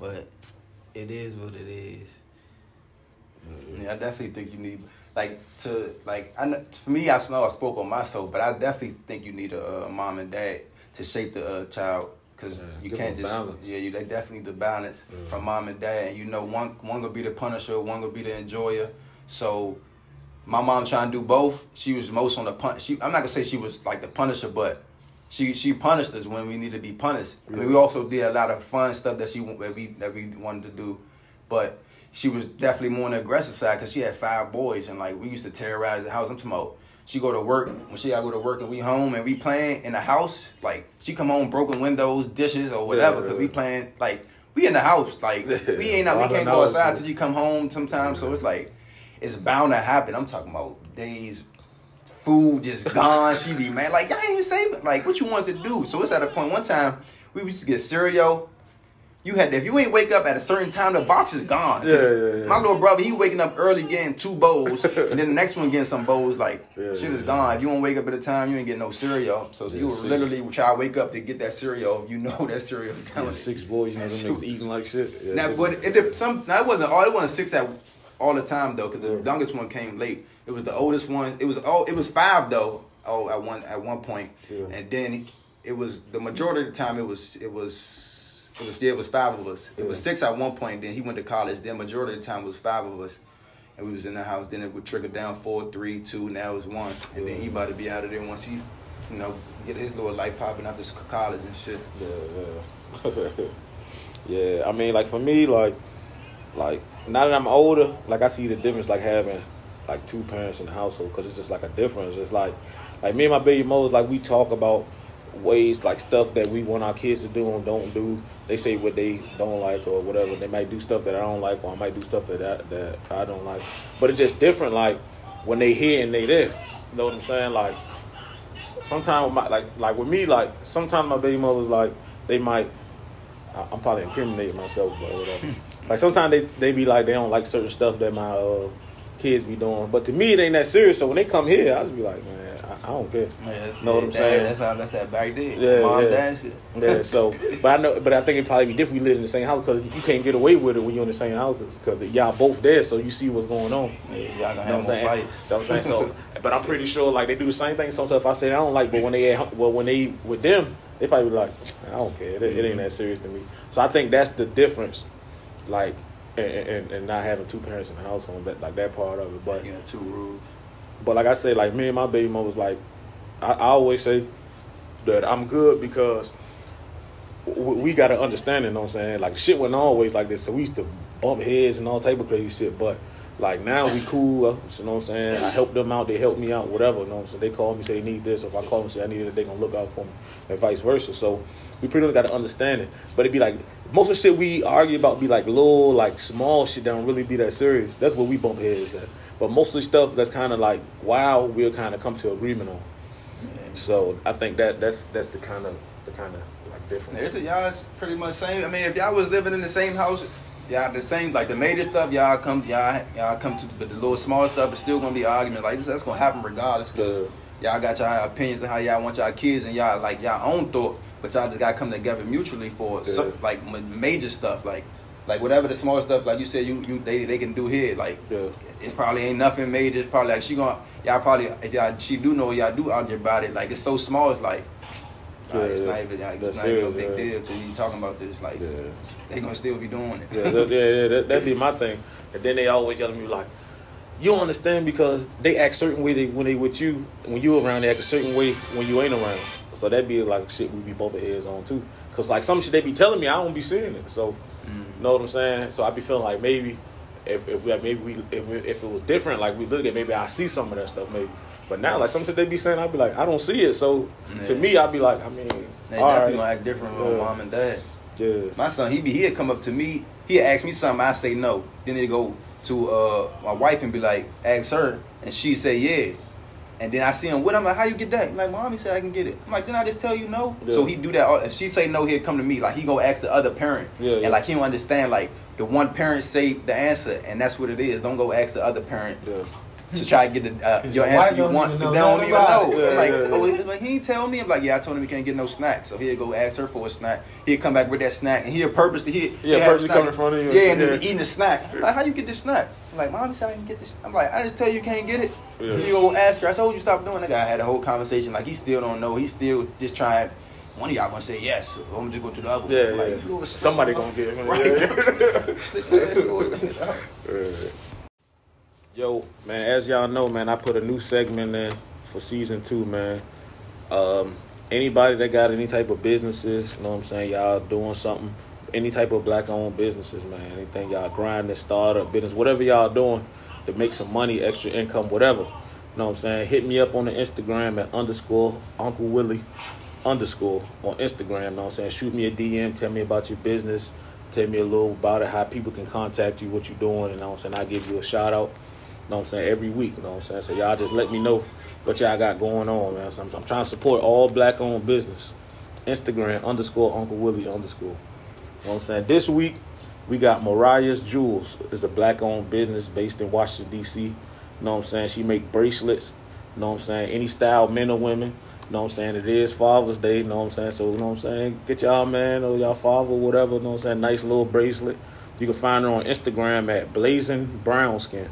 But it is what it is. Yeah, I definitely think you need like to like I for me. I know I spoke on myself, but I definitely think you need a, uh mom and dad to shape the uh, child because Yeah, you can't just balance. yeah. You they definitely need the balance Yeah. from mom and dad, and you know one one gonna be the punisher, one gonna be the enjoyer. So my mom trying to do both. She was most on the pun. She I'm not gonna say she was like the punisher, but. She, she punished us when we need to be punished. I mean, we also did a lot of fun stuff that she that we that we wanted to do, but she was definitely more on the aggressive side because she had five boys and like we used to terrorize the house. I'm talking about she go to work when she gotta go to work and we home and we playing in the house. Like she come home broken windows, dishes or whatever because we playing like we in the house. Like we ain't out, we can't go outside till you come home sometimes. So it's like it's bound to happen. I'm talking about days. Food just gone. she be mad. Like, y'all ain't even say, like, what you want to do. So it's at a point, one time, we used to get cereal you had to, if you ain't wake up at a certain time, the box is gone. Yeah, yeah, yeah. My little brother, he waking up early getting two bowls, and then the next one getting some bowls. Like Yeah, shit is gone. If you don't wake up at a time, you ain't getting no cereal. So you see. literally try to wake up to get that cereal. You know that cereal. is Yeah, six boys, you know, them niggas eating like shit. Now, but it, it some now it wasn't all it wasn't six at all the time though, because the youngest one came late. It was the oldest one. It was oh it was five though. Oh, at one at one point, and then it was the majority of the time it was it was it was yeah it was five of us. It was six at one point. Then he went to college. Then majority of the time it was five of us. And we was in the house. Then it would trickle down four, three, two. Now it's one. And then he about to be out of there once he, you know, get his little life popping after college and shit. Yeah, yeah. yeah, I mean, like for me, like, like now that I'm older, like I see the difference, like having like two parents in the household, because it's just like a difference. It's like, like me and my baby Mo's, like we talk about ways, like stuff that we want our kids to do and don't do. They say what they don't like or whatever. They might do stuff that I don't like, or I might do stuff that I, that I don't like. But it's just different, like when they here and they there. You know what I'm saying? Like sometimes my like like with me like sometimes my baby mothers like they might I'm probably incriminating myself but whatever. like sometimes they they be like they don't like certain stuff that my uh, kids be doing but to me it ain't that serious so when they come here I just be like man I, don't care know what I'm that- saying That's how that's that back there. Yeah, Mom, yeah. dad shit. yeah so but I know but I think it probably be different we live in the same house because you can't get away with it when you're in the same house because y'all both there so you see what's going on Yeah, y'all gonna have what I'm more saying? fights. You know what I'm saying? So, but I'm pretty sure like they do the same thing. Some stuff I say I don't like, but when they at, well when they with them, they probably be like, I don't care. It, it ain't that mm-hmm. serious to me. So I think that's the difference, like, and, and, and not having two parents in the household, that like that part of it. But know, two rules. But like I say, like me and my baby mom was like, I, I always say that I'm good because we got to understand it. You know what I'm saying? Like shit wasn't always like this. So we used to bump heads and all type of crazy shit. But like now we cool. You know what I'm saying? I help them out. They help me out. Whatever. You know what I'm saying? They call me say they need this. If I call them say I need it, they gonna look out for me, and vice versa. So we pretty much got to understand it. But it'd be like most of the shit we argue about be like little, like small shit that don't really be that serious. That's what we bump heads at. But most of the stuff that's kind of like wow, we'll kind of come to agreement on. So I think that that's that's the kind of the kind of like difference. It's a y'all is pretty much same. I mean, if y'all was living in the same house, y'all the same like the major stuff. Y'all come, y'all y'all come to, but the little small stuff is still gonna be argument. Like this, that's gonna happen regardless. Cause y'all got y'all opinions on how y'all want y'all kids and y'all like y'all own thought, but y'all just gotta come together mutually for so, Yeah. like major stuff. Like like whatever the small stuff, like you said, you you they they can do here. Like Yeah. it probably ain't nothing major. It's probably like she gonna y'all probably if y'all she do know y'all do argue about it. Like it's so small. It's like. Yeah, Like, it's not even like, it's not even a big deal to you talking about this. Like they gonna still be doing it. Yeah, that, yeah, yeah, that, that'd be my thing. And then they always yelling at me like, "You don't understand because they act certain way they, when they with you, when you around, they act a certain way when you ain't around." So that'd be like shit we be bumping heads on too. Cause like some shit they be telling me, I don't be seeing it. So, Mm. know what I'm saying? So I be feeling like maybe if if we maybe we if it- if it was different, like we look at maybe I see some of that stuff maybe. But now like some shit they be saying, I'd be like, I don't see it. So to me, I'd be like, I mean, They all definitely right, gonna act different with Yeah. mom and dad. yeah, My son, he be he'd come up to me, he'd ask me something, I say no. Then he'd go to uh my wife and be like, ask her, and she say yeah. And then I see him with him, like, how you get that? I'm like, mommy said I can get it. I'm like, didn't I just tell you no? Yeah. So he do that. all- If she say no, he'd come to me. Like he go ask the other parent. Yeah, and like he don't understand. Like the one parent say the answer, and that's what it is. Don't go ask the other parent yeah. To try to get the, uh, your answer you want. They don't even know. it. I'm like, Yeah, yeah, oh, like, he ain't tell me. I'm like, yeah, I told him he can't get no snack. So he'd go ask her for a snack. He'd come back with that snack, and he'd purposely he Yeah, purposely come in front of you Yeah, and then eating the snack. I'm like, how you get this snack? I'm like, mommy said I can get this. I'm like, I just tell you, you can't get it. Yeah. You go ask her. I oh, you stop doing that. Guy had a whole conversation. Like he still don't know. He still just trying. One of y'all gonna say yes. So I'm gonna just go to the other. one. Yeah, like, yeah. Somebody gonna get it. Right. Yeah. Stick your ass towards it. Yo, man, as y'all know, man, I put a new segment in for season two, man. Um, anybody that got any type of businesses, you know what I'm saying, y'all doing something, any type of black owned businesses, man, anything y'all grinding, start business, whatever y'all doing to make some money, extra income, whatever. You know what I'm saying? Hit me up on the Instagram at underscore Uncle Willie underscore on Instagram. You know what I'm saying? Shoot me a DM. Tell me about your business. Tell me a little about it. How people can contact you. What you're doing. And know what I'm saying? I give you a shout out. Know what I'm saying? Every week. You know what I'm saying? So y'all just let me know what y'all got going on, man. So I'm, I'm trying to support all black owned business. Instagram underscore Uncle Willie underscore. You know what I'm saying? This week we got Mariah's Jewels. It's a black owned business based in Washington D.C. You know what I'm saying? She make bracelets. You know what I'm saying? Any style, men or women. You know what I'm saying? It is Father's Day. You know what I'm saying? So, you know what I'm saying? Get y'all man or y'all father whatever. You know what I'm saying? Nice little bracelet. You can find her on Instagram at Blazing Brown Skin.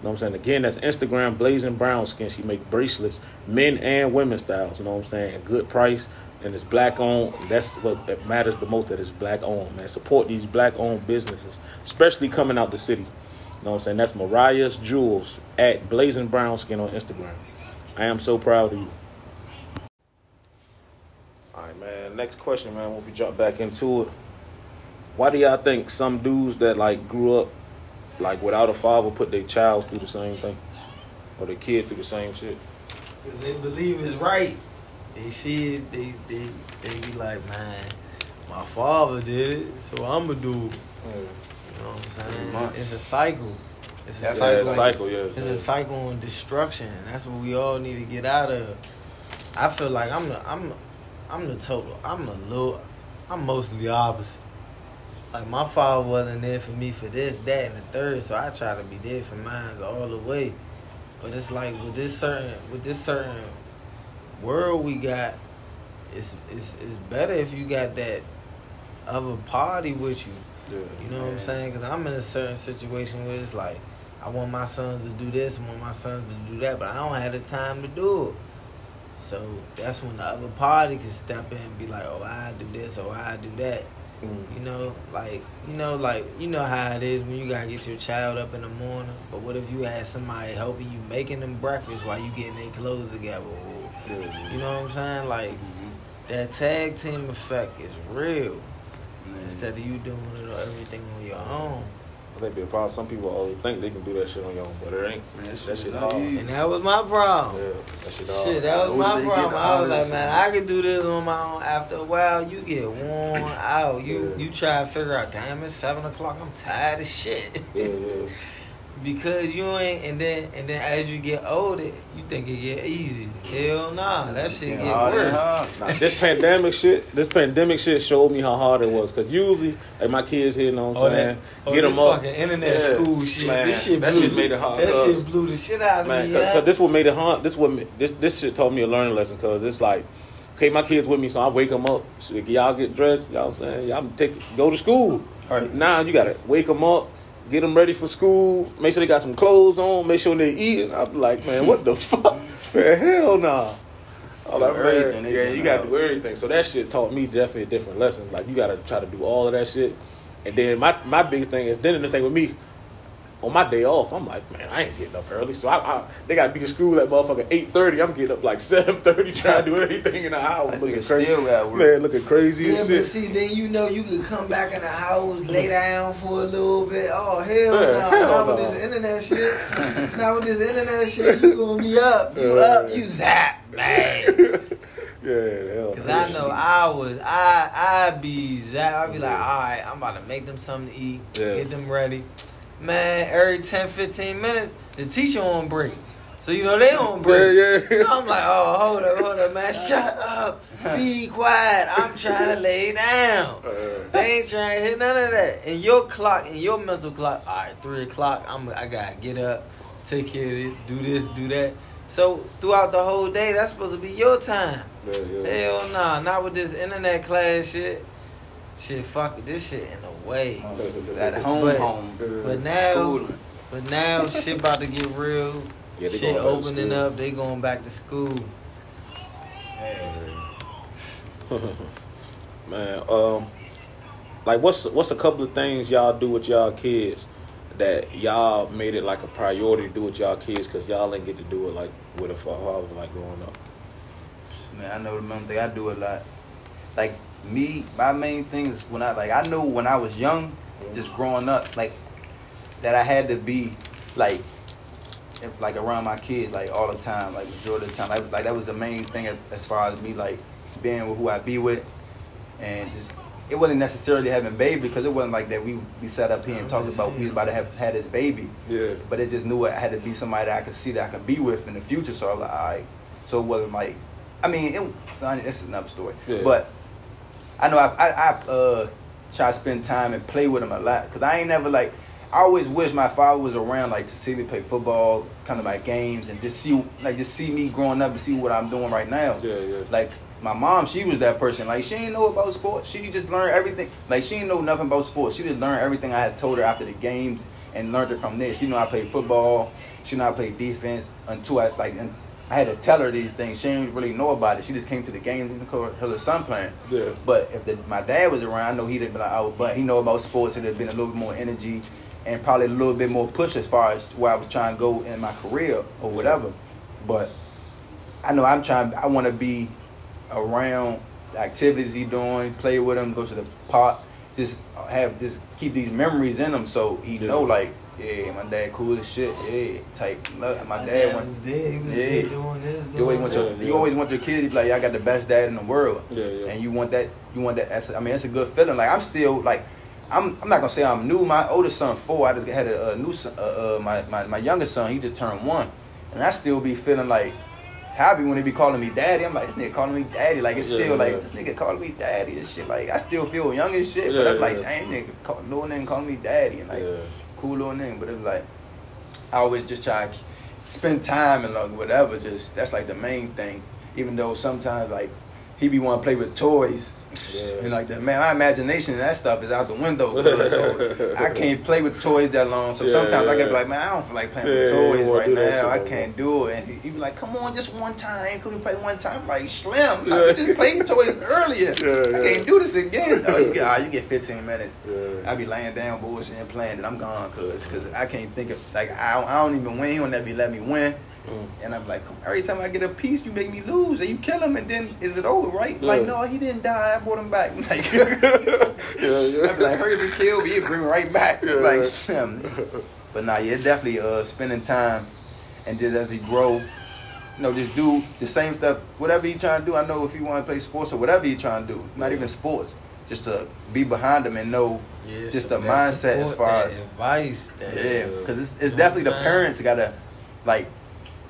You know what I'm saying? Again, that's Instagram Blazing Brown Skin. She make bracelets, men and women styles. You know what I'm saying? Good price and it's black owned. That's what that matters the most. That it's black owned, man. Support these black owned businesses, especially coming out the city. You know what I'm saying? That's Mariah's Jewels at Blazing Brown Skin on Instagram. I am so proud of you. All right, man. Next question, man. When we jump back into it, why do y'all think some dudes that like grew up like without a father put their child through the same thing, or their kid through the same shit? Cause they believe it's right. They see it, they they they be like, man, my father did it, so I'ma do it. You know what I'm saying? much. It's a cycle. It's a That's Yeah, cycle. it's a cycle, yeah. It's a cycle of destruction. That's what we all need to get out of. I feel like I'm the I'm I'm the total. I'm a little. I'm mostly the opposite. Like my father wasn't there for me for this, that, and the third, so I try to be there for mine all the way. But it's like with this certain with this certain world we got, it's it's it's better if you got that other party with you. Yeah. You know what I'm saying? Because I'm in a certain situation where it's like, I want my sons to do this, I want my sons to do that, but I don't have the time to do it. So that's when the other party can step in and be like, oh, I do this or I do that. Mm. You know, like you know, like you know how it is when you gotta get your child up in the morning. But what if you had somebody helping you making them breakfast while you getting their clothes together? Or, Yeah. you know what I'm saying? Like mm-hmm. that tag team effect is real. Mm. Instead of you doing it or everything on your own. I think be a problem. Some people always think they can do that shit on your own, but it ain't. Man, that that shit shit is hard. And that was my problem. Yeah, that shit hard. Shit, that was my older they get, problem. I was like, man. I can do this on my own. After a while, you get worn out. You Yeah. you try to figure out, damn, it's seven o'clock. I'm tired of shit. Yeah, yeah. because you ain't, and then and then as you get older, you think it get easy. Hell nah, that shit get hard worse. Nah, this pandemic shit, this pandemic shit showed me how hard it was. Cause usually, like my kids here, you know what I'm Oh, that, saying? oh, Get them up. fucking internet Yeah, school shit. man, this shit that shit made it hard. That shit blew the shit out of Man, me. cause, yeah. 'cause this what made it hard. This what this this shit taught me a learning lesson. Cause it's like, okay, my kids with me, so I wake them up. So y'all get dressed. Y'all saying y'all take go to school. Right. Now you gotta wake them up, get them ready for school. Make sure they got some clothes on. Make sure they eating. I'm like, man, what the fuck? Man, hell nah. Like, everything man, yeah, you gotta do everything. So that shit taught me definitely a different lesson. Like you gotta try to do all of that shit. And then my my biggest thing is then the thing with me, on my day off, I'm like, man, I ain't getting up early. So I, I they gotta be to school at motherfucker eight thirty. I'm getting up like seven thirty, trying to do everything in the house, That looking nigga crazy. still at work. Man, looking crazy Yeah, and but shit. see, then you know you could come back in the house, lay down for a little bit. Oh hell Yeah, no! hell Not with this internet shit. Not with this internet shit. You gonna be up. You Yeah. up. You zap, man. yeah, hell. Cause. I know I was, I, I be zap. I be like, all right, I'm about to make them something to eat, Yeah. get them ready. Man, every 10, 15 minutes, the teacher on break. So you know they on break. Yeah, yeah. I'm like, oh, hold up, hold up, man, shut up, be quiet. I'm trying to lay down. Uh, They ain't trying to hit none of that. And your clock, and your mental clock, all right, three o'clock. I'm, I gotta get up, take care of it, do this, do that. So throughout the whole day, that's supposed to be your time. yeah, yeah. Hell nah, not with this internet class shit. Shit, fuck this shit in the way. At home, But- home. But now, Cooling. but now shit about to get real. Yeah, shit going back to opening up, they going back to school. Man, um, like what's what's a couple of things y'all do with y'all kids that y'all made it like a priority to do with y'all kids because y'all didn't get to do it like with a father like growing up. Man, I know the main thing I do a lot. Like me, my main thing is when I like I knew when I was young, just growing up, like that I had to be like if, like around my kids like all the time, like majority of the time. Like, was, like that was the main thing as, as far as me like being with who I be with, and just it wasn't necessarily having baby because it wasn't like that we we sat up here and talked about we was about to have had this baby. Yeah. But it just knew it had to be somebody that I could see that I could be with in the future. So I was like, all right. So it wasn't like, I mean, it, is another story. Yeah. But I know I I, I uh, try to spend time and play with him a lot because I ain't never like. I always wish my father was around, like to see me play football, come to my games, and just see, like, just see me growing up and see what I'm doing right now. Yeah, yeah. Like my mom, she was that person. Like she didn't know about sports. She just learned everything. Like she didn't know nothing about sports. She just learned everything I had told her after the games and learned it from there. She knew I played football. She knew I played defense until I like and I had to tell her these things. She didn't really know about it. She just came to the games and her, her son playing. Yeah. But if the, my dad was around, I know he'd have been like, oh, but he know about sports. It'd have been a little bit more energy and probably a little bit more push as far as where I was trying to go in my career or whatever. But I know I'm trying. I want to be around the activities he doing, play with him, go to the park, just have just keep these memories in him, so he Yeah. know like, yeah, my dad cool as shit, yeah, type. Look, my, dad, was went. there. He was Yeah. doing this. Doing You always want your, that. Yeah, you always want your kid to be like, I got the best dad in the world, Yeah, yeah. and you want that, you want that. That's, I mean, it's a good feeling. Like I'm still like. I'm, I'm not gonna say I'm new. My oldest son four. I just had a, a new son. Uh, uh, my, my my youngest son. He just turned one, and I still be feeling like happy when they be calling me daddy. I'm like this nigga calling me daddy. Like it's Yeah, still like yeah. this nigga calling me daddy and shit. Like I still feel young as shit, Yeah, but I'm like yeah. dang nigga, call, little nigga calling me daddy and like Yeah. Cool little nigga. But it was like I always just try to spend time and like whatever. Just that's like the main thing. Even though sometimes like he be want to play with toys. Yeah. And like that, man, my imagination and that stuff is out the window. so I can't play with toys that long. So Yeah, sometimes I get like, man, I don't feel like playing Yeah, with toys right now. I can't do it. And he, he be like, come on, just one time. Could we play one time? Like slim. Yeah. I just played toys earlier. Yeah, I can't do this again. Oh, you get, ah, you get 15 minutes. Yeah. I be laying down bullshit and playing, and I'm gone, cause, cause I can't think of like I, I don't even win. He don't never be let me win. Mm. And I'm like, every time I get a piece, you make me lose, and you kill him, and then is it over, right? Like, no, he didn't die. I brought him back. Like, Yeah, yeah. I'd be like, hurry up and kill me. He'd bring him right back. Yeah. Like, Slim. But nah, yeah, definitely uh, spending time, and just as he grow, you know, just do the same stuff. Whatever he trying to do, I know if he want to play sports or whatever he trying to do, not Yeah. even sports, just to be behind him and know Yeah, just so the that mindset as far that as advice. That, yeah, because it's, it's definitely the what I'm saying? parents gotta like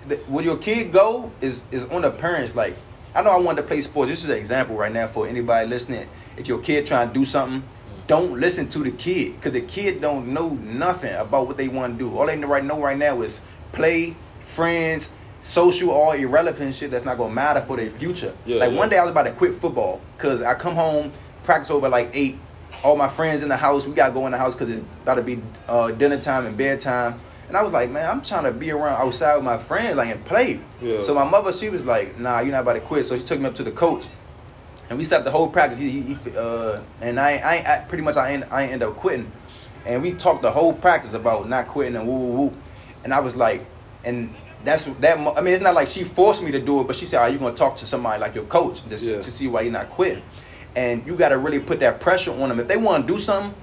the, where your kid go is is on the parents. Like I know I wanted to play sports. This is an example right now for anybody listening. If your kid trying to do something, don't listen to the kid because the kid don't know nothing about what they want to do. All they know right know right now is play, friends, social, all irrelevant shit that's not gonna matter for their future. Yeah, like yeah. one day I was about to quit football because I come home, practice over like eight. All my friends in the house, we gotta go in the house because it's about to be uh, dinner time and bedtime. And I was like, man, I'm trying to be around outside with my friends, like and play. Yeah. So my mother, she was like, nah, you're not about to quit. So she took me up to the coach, and we sat the whole practice. He, he, he, uh, and I, I, I, pretty much, I, end, I end up quitting. And we talked the whole practice about not quitting and woo woo woo. And I was like, and that's that. I mean, it's not like she forced me to do it, but she said, "Are you going to talk to somebody like your coach just Yeah. to see why you're not quitting?" And you got to really put that pressure on them. If they want to do something,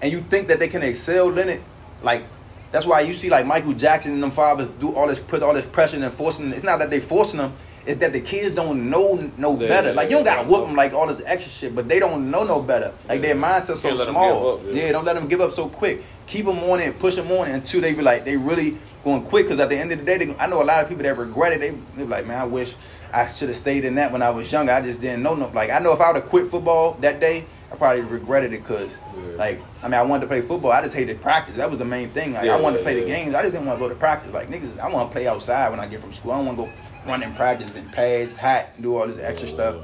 and you think that they can excel in it, like that's why you see like Michael Jackson and them fathers do all this, put all this pressure and forcing. It's not that they forcing them. It's that the kids don't know no They- better. they- Like you don't gotta whoop them like all this extra shit, but they don't know no better. Like Yeah. their mindset's so Can't let 'em small. up, yeah. yeah, don't let them give up so quick. Keep them on it and push them on it until they be like they really going quick. Because at the end of the day, they, I know a lot of people that regret it. They they be like, man, I wish I should have stayed in that when I was younger. I just didn't know no. Like I know if I would have quit football that day, I probably regretted it because Yeah. like I mean I wanted to play football. I just hated practice. That was the main thing. Like, Yeah, I wanted to play the games. I just didn't want to go to practice. Like niggas, I want to play outside when I get from school. I don't want to go run in practice and pads, hat, do all this extra stuff.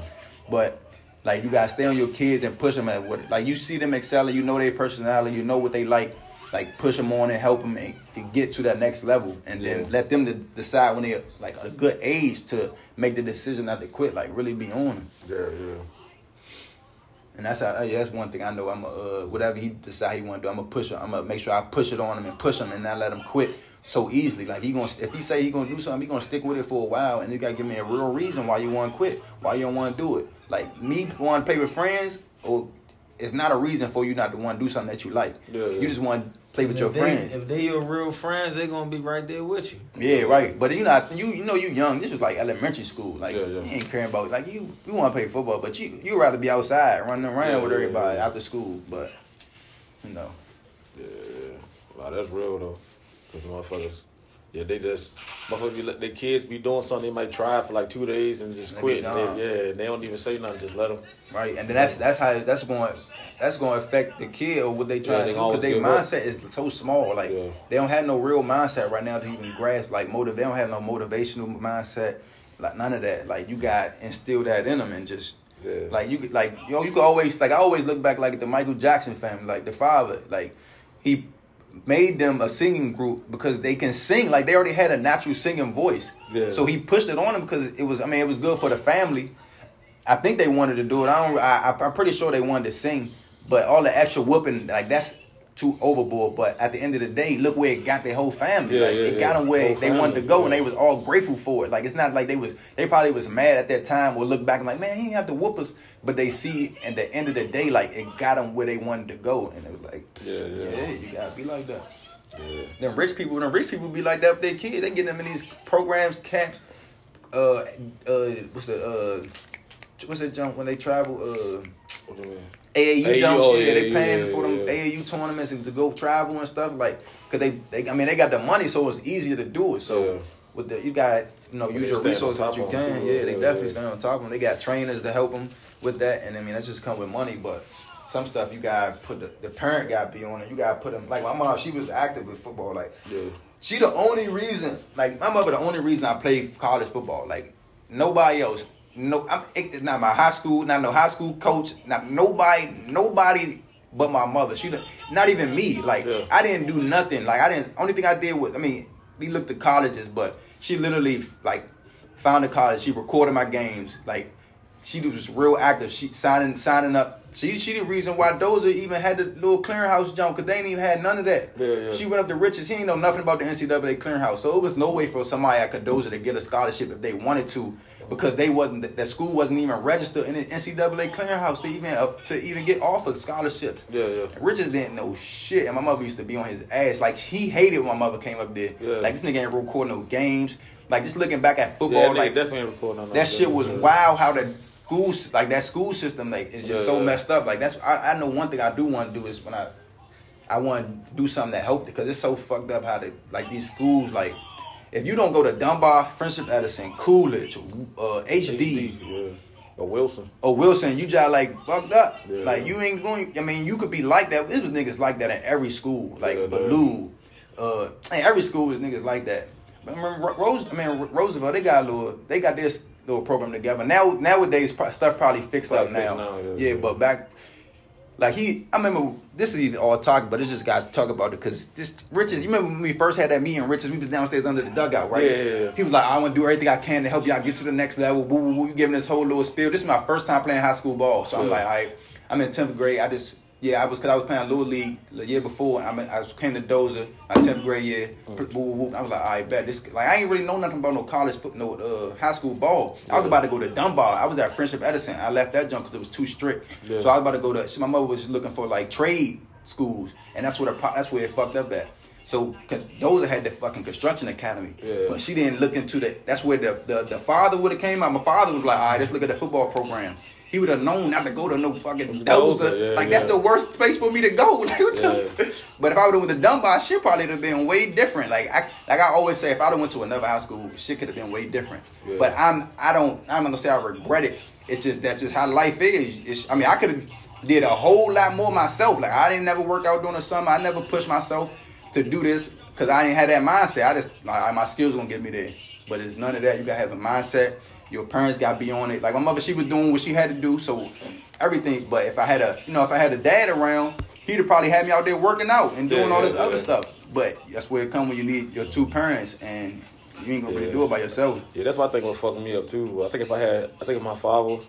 But like you gotta stay on your kids and push them at what like you see them excelling, you know their personality, you know what they like. Like push them on and help them and, to get to that next level, and then let them to decide when they're like a good age to make the decision not to quit. Like really be on them. Yeah, yeah. And that's how, yeah, that's one thing I know. I'm a, uh, whatever he decide he want to do, I'm gonna push it. I'm gonna make sure I push it on him and push him and not let him quit so easily. Like he gonna, if he say he gonna do something, he gonna stick with it for a while, and you gotta give me a real reason why you want to quit, why you don't want to do it. Like me want to play with friends, or it's not a reason for you not to want to do something that you like. Yeah, yeah. You just want play with your they- friends. If they your real friends, they gonna be right there with you. Yeah, right. But you know, you you know, you young. This was like elementary school. Like Yeah, yeah. you ain't caring about like you. You want to play football, but you you rather be outside running around Yeah, with yeah, everybody yeah. after school. But you know, Yeah, wow, that's real though. Cause motherfuckers, yeah, they just motherfuckers be let their kids be doing something. They might try for like two days and just And quit. they And they, yeah, and they don't even say nothing. Just let them. right? And then that's that's how that's going. That's going to affect the kid or what they Yeah, try they to do because their mindset is so small. Like Yeah. they don't have no real mindset right now to even grasp like motive. They don't have no motivational mindset. Like none of that. Like you got instill that in them and just Yeah. like you could like you know you could always like I always look back like at the Michael Jackson family like the father like he made them a singing group because they can sing like they already had a natural singing voice. Yeah. So he pushed it on them because it was I mean it was good for the family. I think they wanted to do it. I don't. I, I'm pretty sure they wanted to sing, but all the extra whooping, like that's too overboard. But at the end of the day, look where it got their whole family. Yeah, like yeah, it yeah. got them where Whole they wanted to family, go, and they was all grateful for it. Like it's not like they was. They probably was mad at that time or look back and like, man, he didn't have to whoop us. But they see at the end of the day, like it got them where they wanted to go, and it was like, Yeah, yeah. yeah. you gotta be like that. Yeah. Then rich people, then rich people be like that with their kids. They get them in these programs, camps. Uh, uh, what's the uh, what's that jump when they travel? Uh, What do you mean? AAU, AAU, jumps. oh, yeah, yeah, they paying yeah, for them. AAU tournaments and to go travel and stuff like. Cause they, they, I mean, they got the money, so it's easier to do it. So with the, you got, you know, use your resources that you can. Yeah, they definitely stand on top of them. They got trainers to help them with that, and I mean, that's just come with money. But some stuff you got to put the, the parent got to be on it. You got to put them. Like my mom, she was active with football. Like Yeah. she the only reason, like my mother, the only reason I played college football. Like nobody else. No, I'm not my high school, not no high school coach, not nobody, nobody but my mother. She, not even me. Like Yeah. I didn't do nothing. Like I didn't. Only thing I did was, I mean, we looked at colleges, but she literally like found a college. She recorded my games. Like she was real active. She signing signing up. She she the reason why Dozer even had the little clearinghouse jump because they ain't even had none of that. Yeah, yeah. She went up to riches. He ain't know nothing about the NCAA clearinghouse. So it was no way for somebody at Cardozo to get a scholarship if they wanted to, because they wasn't that school wasn't even registered in the NCAA clearinghouse to even uh, to even get offered scholarships. Yeah, yeah. Richards didn't know shit, and my mother used to be on his ass. Like he hated when my mother came up there. Yeah. Like this nigga ain't recording no games. Like just looking back at football, Yeah, like definitely recording on that shit was yeah. wild. How the school, like that school system, like is just Yeah, so messed up. Like that's I, I know one thing I do want to do is when I I want to do something that helped it because it's so fucked up how they like these schools like. If you don't go to Dunbar, Friendship Edison, Coolidge, uh, HD, Yeah. Or Wilson. or Wilson, you just like fucked up. Yeah. Like you ain't going. I mean, you could be like that. It was niggas like that in every school, like Yeah. Ballou. Uh, and every school was niggas like that. But remember Rose? I mean Roosevelt. They got a little. They got this little program together. Now nowadays stuff probably fixed Probably up fixed now. now, yeah, yeah. but back. Like he, I remember this is even all talk, but it's just got to talk about it because this Richards. You remember when we first had that meeting, Richards? We was downstairs under the dugout, right? Yeah, yeah, yeah. He was like, "I want to do everything I can to help y'all get to the next level." Woo, woo, woo. You giving this whole little spiel. This is my first time playing high school ball, so I'm like, "All right." I'm in tenth grade. I just yeah, I was because I was playing little league the year before. I mean, I came to Dozer my tenth grade year. Mm. Woo, woo, woo. I was like, "I bet this." Like I ain't really know nothing about no college, no uh, high school ball. I was about to go to Dunbar. I was at Friendship Edison. I left that jump because it was too strict. Yeah. So I was about to go to. My mother was just looking for like trade schools, and that's where the that's where it fucked up at. So Dozer had the fucking construction academy, Yeah. but she didn't look into the. That's where the the, the father would have came out. My father was like, "All right, let's look at the football program." He would have known not to go to no fucking Dozer, Dozer. yeah, like yeah. that's the worst place for me to go. Like, what the- Yeah. But if I would have went to Dunbar, shit probably would have been way different. Like I like I always say, if I'd have went to another high school, shit could have been way different. But I'm I don't I'm not gonna say I regret it. It's just that's just how life is. It's, I mean, I could have did a whole lot more myself. Like I didn't never work out during the summer. I never pushed myself to do this because I didn't have that mindset. I just like my skills gonna get me there. But it's none of that. You gotta have a mindset. Your parents gotta be on it. Like my mother, she was doing what she had to do, so everything. But if I had a, you know, if I had a dad around, he'd have probably had me out there working out and doing Yeah, all yeah, this other yeah. stuff. But that's where it come when you need your two parents, and you ain't gonna really do it by yourself. Yeah, that's what I think was fucking me up too. I think if I had, I think if my father,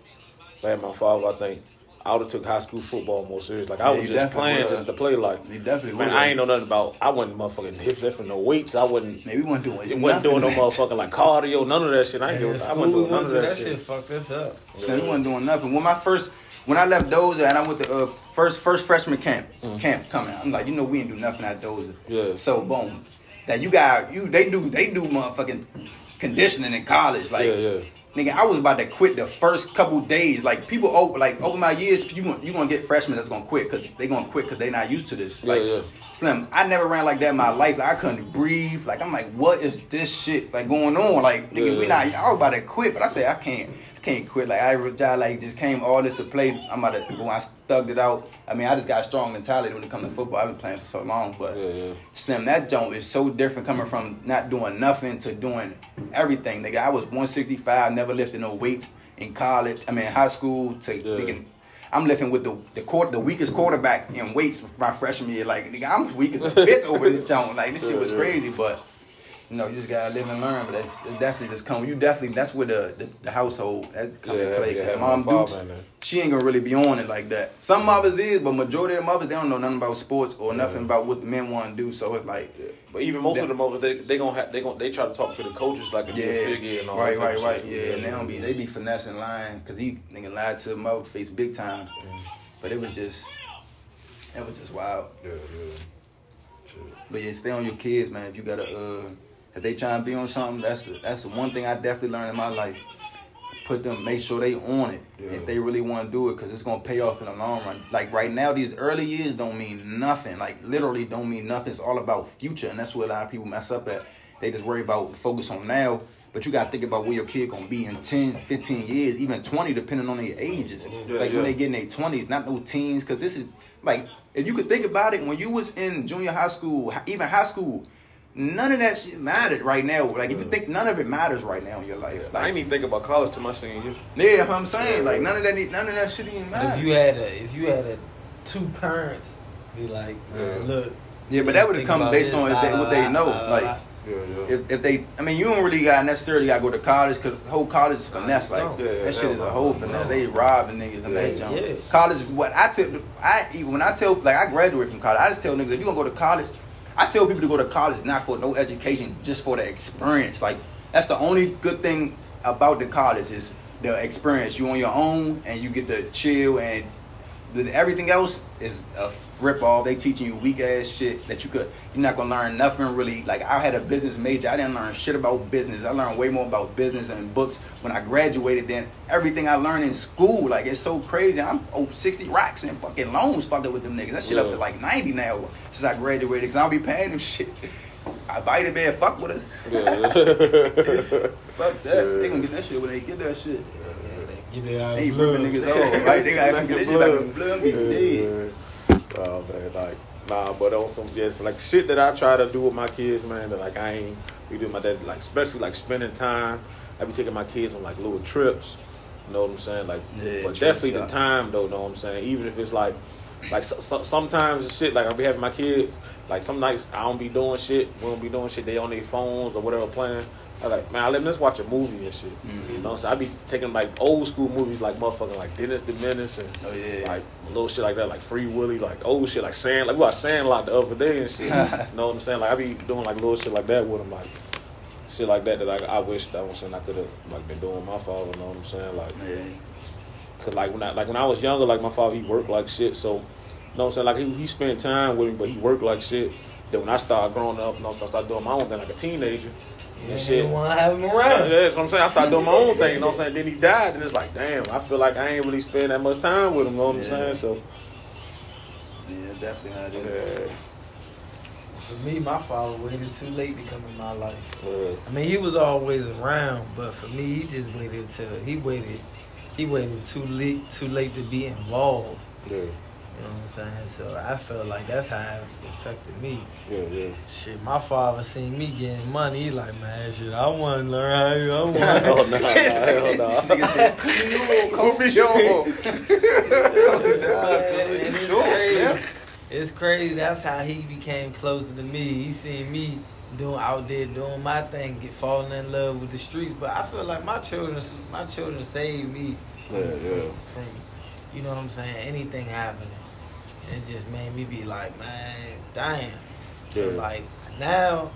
if I had my father, I think I would have took high school football more serious. Like I Yeah, was just playing would've. just to play. Like You definitely man, would've. I ain't know nothing about. I wasn't motherfucking hips lifting no weights. I wasn't. Man, we weren't doing. It wasn't doing no nothing. motherfucking like cardio, none of that shit. I ain't Yeah, doing. I school wasn't we doing none of to, that, that shit. shit fucked us up. So we wasn't doing nothing. When my first, when I left Dozer and I went to uh, first first freshman camp Mhm. camp coming. I'm like, you know, we ain't do nothing at those. Yeah. So boom, that you got you they do they do motherfucking conditioning in college. Like yeah, yeah. Nigga, I was about to quit the first couple days. Like people over like over my years, you gonna you gonna get freshmen that's gonna quit because they gonna quit because they not used to this. Yeah, Like yeah. Slim, I never ran like that in my life. Like I couldn't breathe. Like I'm like, what is this shit like going on? Like nigga, Yeah. we not. I was about to quit, but I said I can't. Can't quit. Like I like just came all this to play. I'm about to. When I thugged it out. I mean, I just got a strong mentality when it comes to football. I've been playing for so long, but. Yeah, yeah. Slim, that jump is so different coming from not doing nothing to doing everything. Nigga, I was 165, never lifted no weights in college. I mean, high school to Yeah. nigga, I'm lifting with the the court, the weakest quarterback in weights my freshman year. Like, nigga, I'm weak as a bitch over this jump. Like, this shit was crazy, but. You know, you just gotta live and learn, but that's it definitely just come. You definitely that's where the the, the household that come Yeah, play. 'cause mom Dukes, she ain't gonna really be on it like that. Some mothers is, but majority of the mothers they don't know nothing about sports or nothing Yeah. about what the men want to do. So it's like, Yeah. But even most Yeah. of the mothers, they they gonna have they gonna they try to talk to the coaches like a Yeah, figure and all right, that right, right. Yeah, and they don't be they be finessing lying because he nigga lied to the mother face big times. But it was just, it was just wild. Yeah, yeah. But yeah, stay on your kids, man. If you gotta, uh, if they trying to be on something, that's the that's the one thing I definitely learned in my life. Put them, make sure they on it Yeah. if they really want to do it, because it's gonna pay off in the long run. Like right now, these early years don't mean nothing. Like literally don't mean nothing. It's all about future, and that's where a lot of people mess up at. They just worry about focus on now. But you gotta think about where your kid gonna be in 10, 15 years, even 20, depending on their ages. Yeah, like yeah. when they get in their 20s, not no teens, because this is like if you could think about it, when you was in junior high school, even high school, none of that shit mattered right now. Like if you mm. think none of it matters right now in your life. I Like, didn't even think about college till my senior year. yeah, that's what I'm saying. Like none of that, none of that shit even But matter. if you had a if you had a two parents be like, man, Yeah. look. yeah, but that would have come based this, on if they, what they know. blah, blah, Like. Yeah, yeah. if, if they, I mean, you don't really got necessarily got to go to college because whole college is finesse. Like Yeah, that shit is a whole finesse. No. They robbing niggas in that jump. Yeah. College is what I tell. I even when I tell like I graduated from college, I just tell niggas if you gonna go to college, I tell people to go to college not for no education, just for the experience. Like that's the only good thing about the college is the experience. You on your own and you get to chill and the, everything else is a rip off. They teaching you weak ass shit that you could you're not gonna learn nothing really. Like I had a business major, I didn't learn shit about business. I learned way more about business and books when I graduated than everything I learned in school. Like it's so crazy. I'm over 60 racks and fucking loans fucking with them niggas. That shit up to like 90 now since I graduated. Cause I'll be paying them shit. I Vita Bed fuck with us. Yeah. Fuck that. Yeah. They gonna get that shit when they get that shit. Get it out They of ripping blood. niggas off, right? They gotta get that shit back in blood. Be dead. Oh man, like nah, but on some just like shit that I try to do with my kids, man. That like I ain't we do my dad, like especially like spending time. I be taking my kids on like little trips. You know what I'm saying? Like, Yeah, but definitely the time though. Know what I'm saying? Even if it's like, like so, so, sometimes the shit like I be having my kids. Like some nights I don't be doing shit. We don't be doing shit. They on their phones or whatever playing. I like man, let just watch a movie and shit. Mhm. You know, so I be taking like old school movies like motherfucking like Dennis the Menace and Oh, yeah. like little shit like that, like Free Willy, like old shit like Sand. Like we watched Sandlot the other day and shit. you know what I'm saying? Like I be doing like little shit like that with them, like shit like that that I, I wish that was something I could have like been doing my father. You know what I'm saying? Like, Yeah. cause like when I like when I was younger, like my father he worked like shit. So, you know what I'm saying? Like he, he spent time with me, but he worked like shit. Then when I started growing up, you know, I started doing my own thing like a teenager. You And ain't shit. want to have him Yeah, around. that's what I'm saying. I started doing my own thing, you know what I'm saying? Then he died, and it's like, damn, I feel like I ain't really spend that much time with him, you know what I'm Yeah. saying? So, Yeah, definitely how it is. yeah, For me, my father waited too late to come in my life. yeah. I mean, he was always around, but for me, he just waited till he waited. He waited too late, too late to be involved. yeah, You know what I'm saying? So I felt like that's how it affected me. yeah, yeah. Shit, my father seen me getting money. He like, man, shit, I want to learn how you. I want. Oh, no, hell no. Nigga said, "You Put me on. It's crazy. That's how he became closer to me. He seen me doing out there doing my thing, get falling in love with the streets. But I feel like my children, my children saved me from, Yeah, yeah. from, from you know what I'm saying, anything happening. And it just made me be like, man, damn. So Yeah. like now,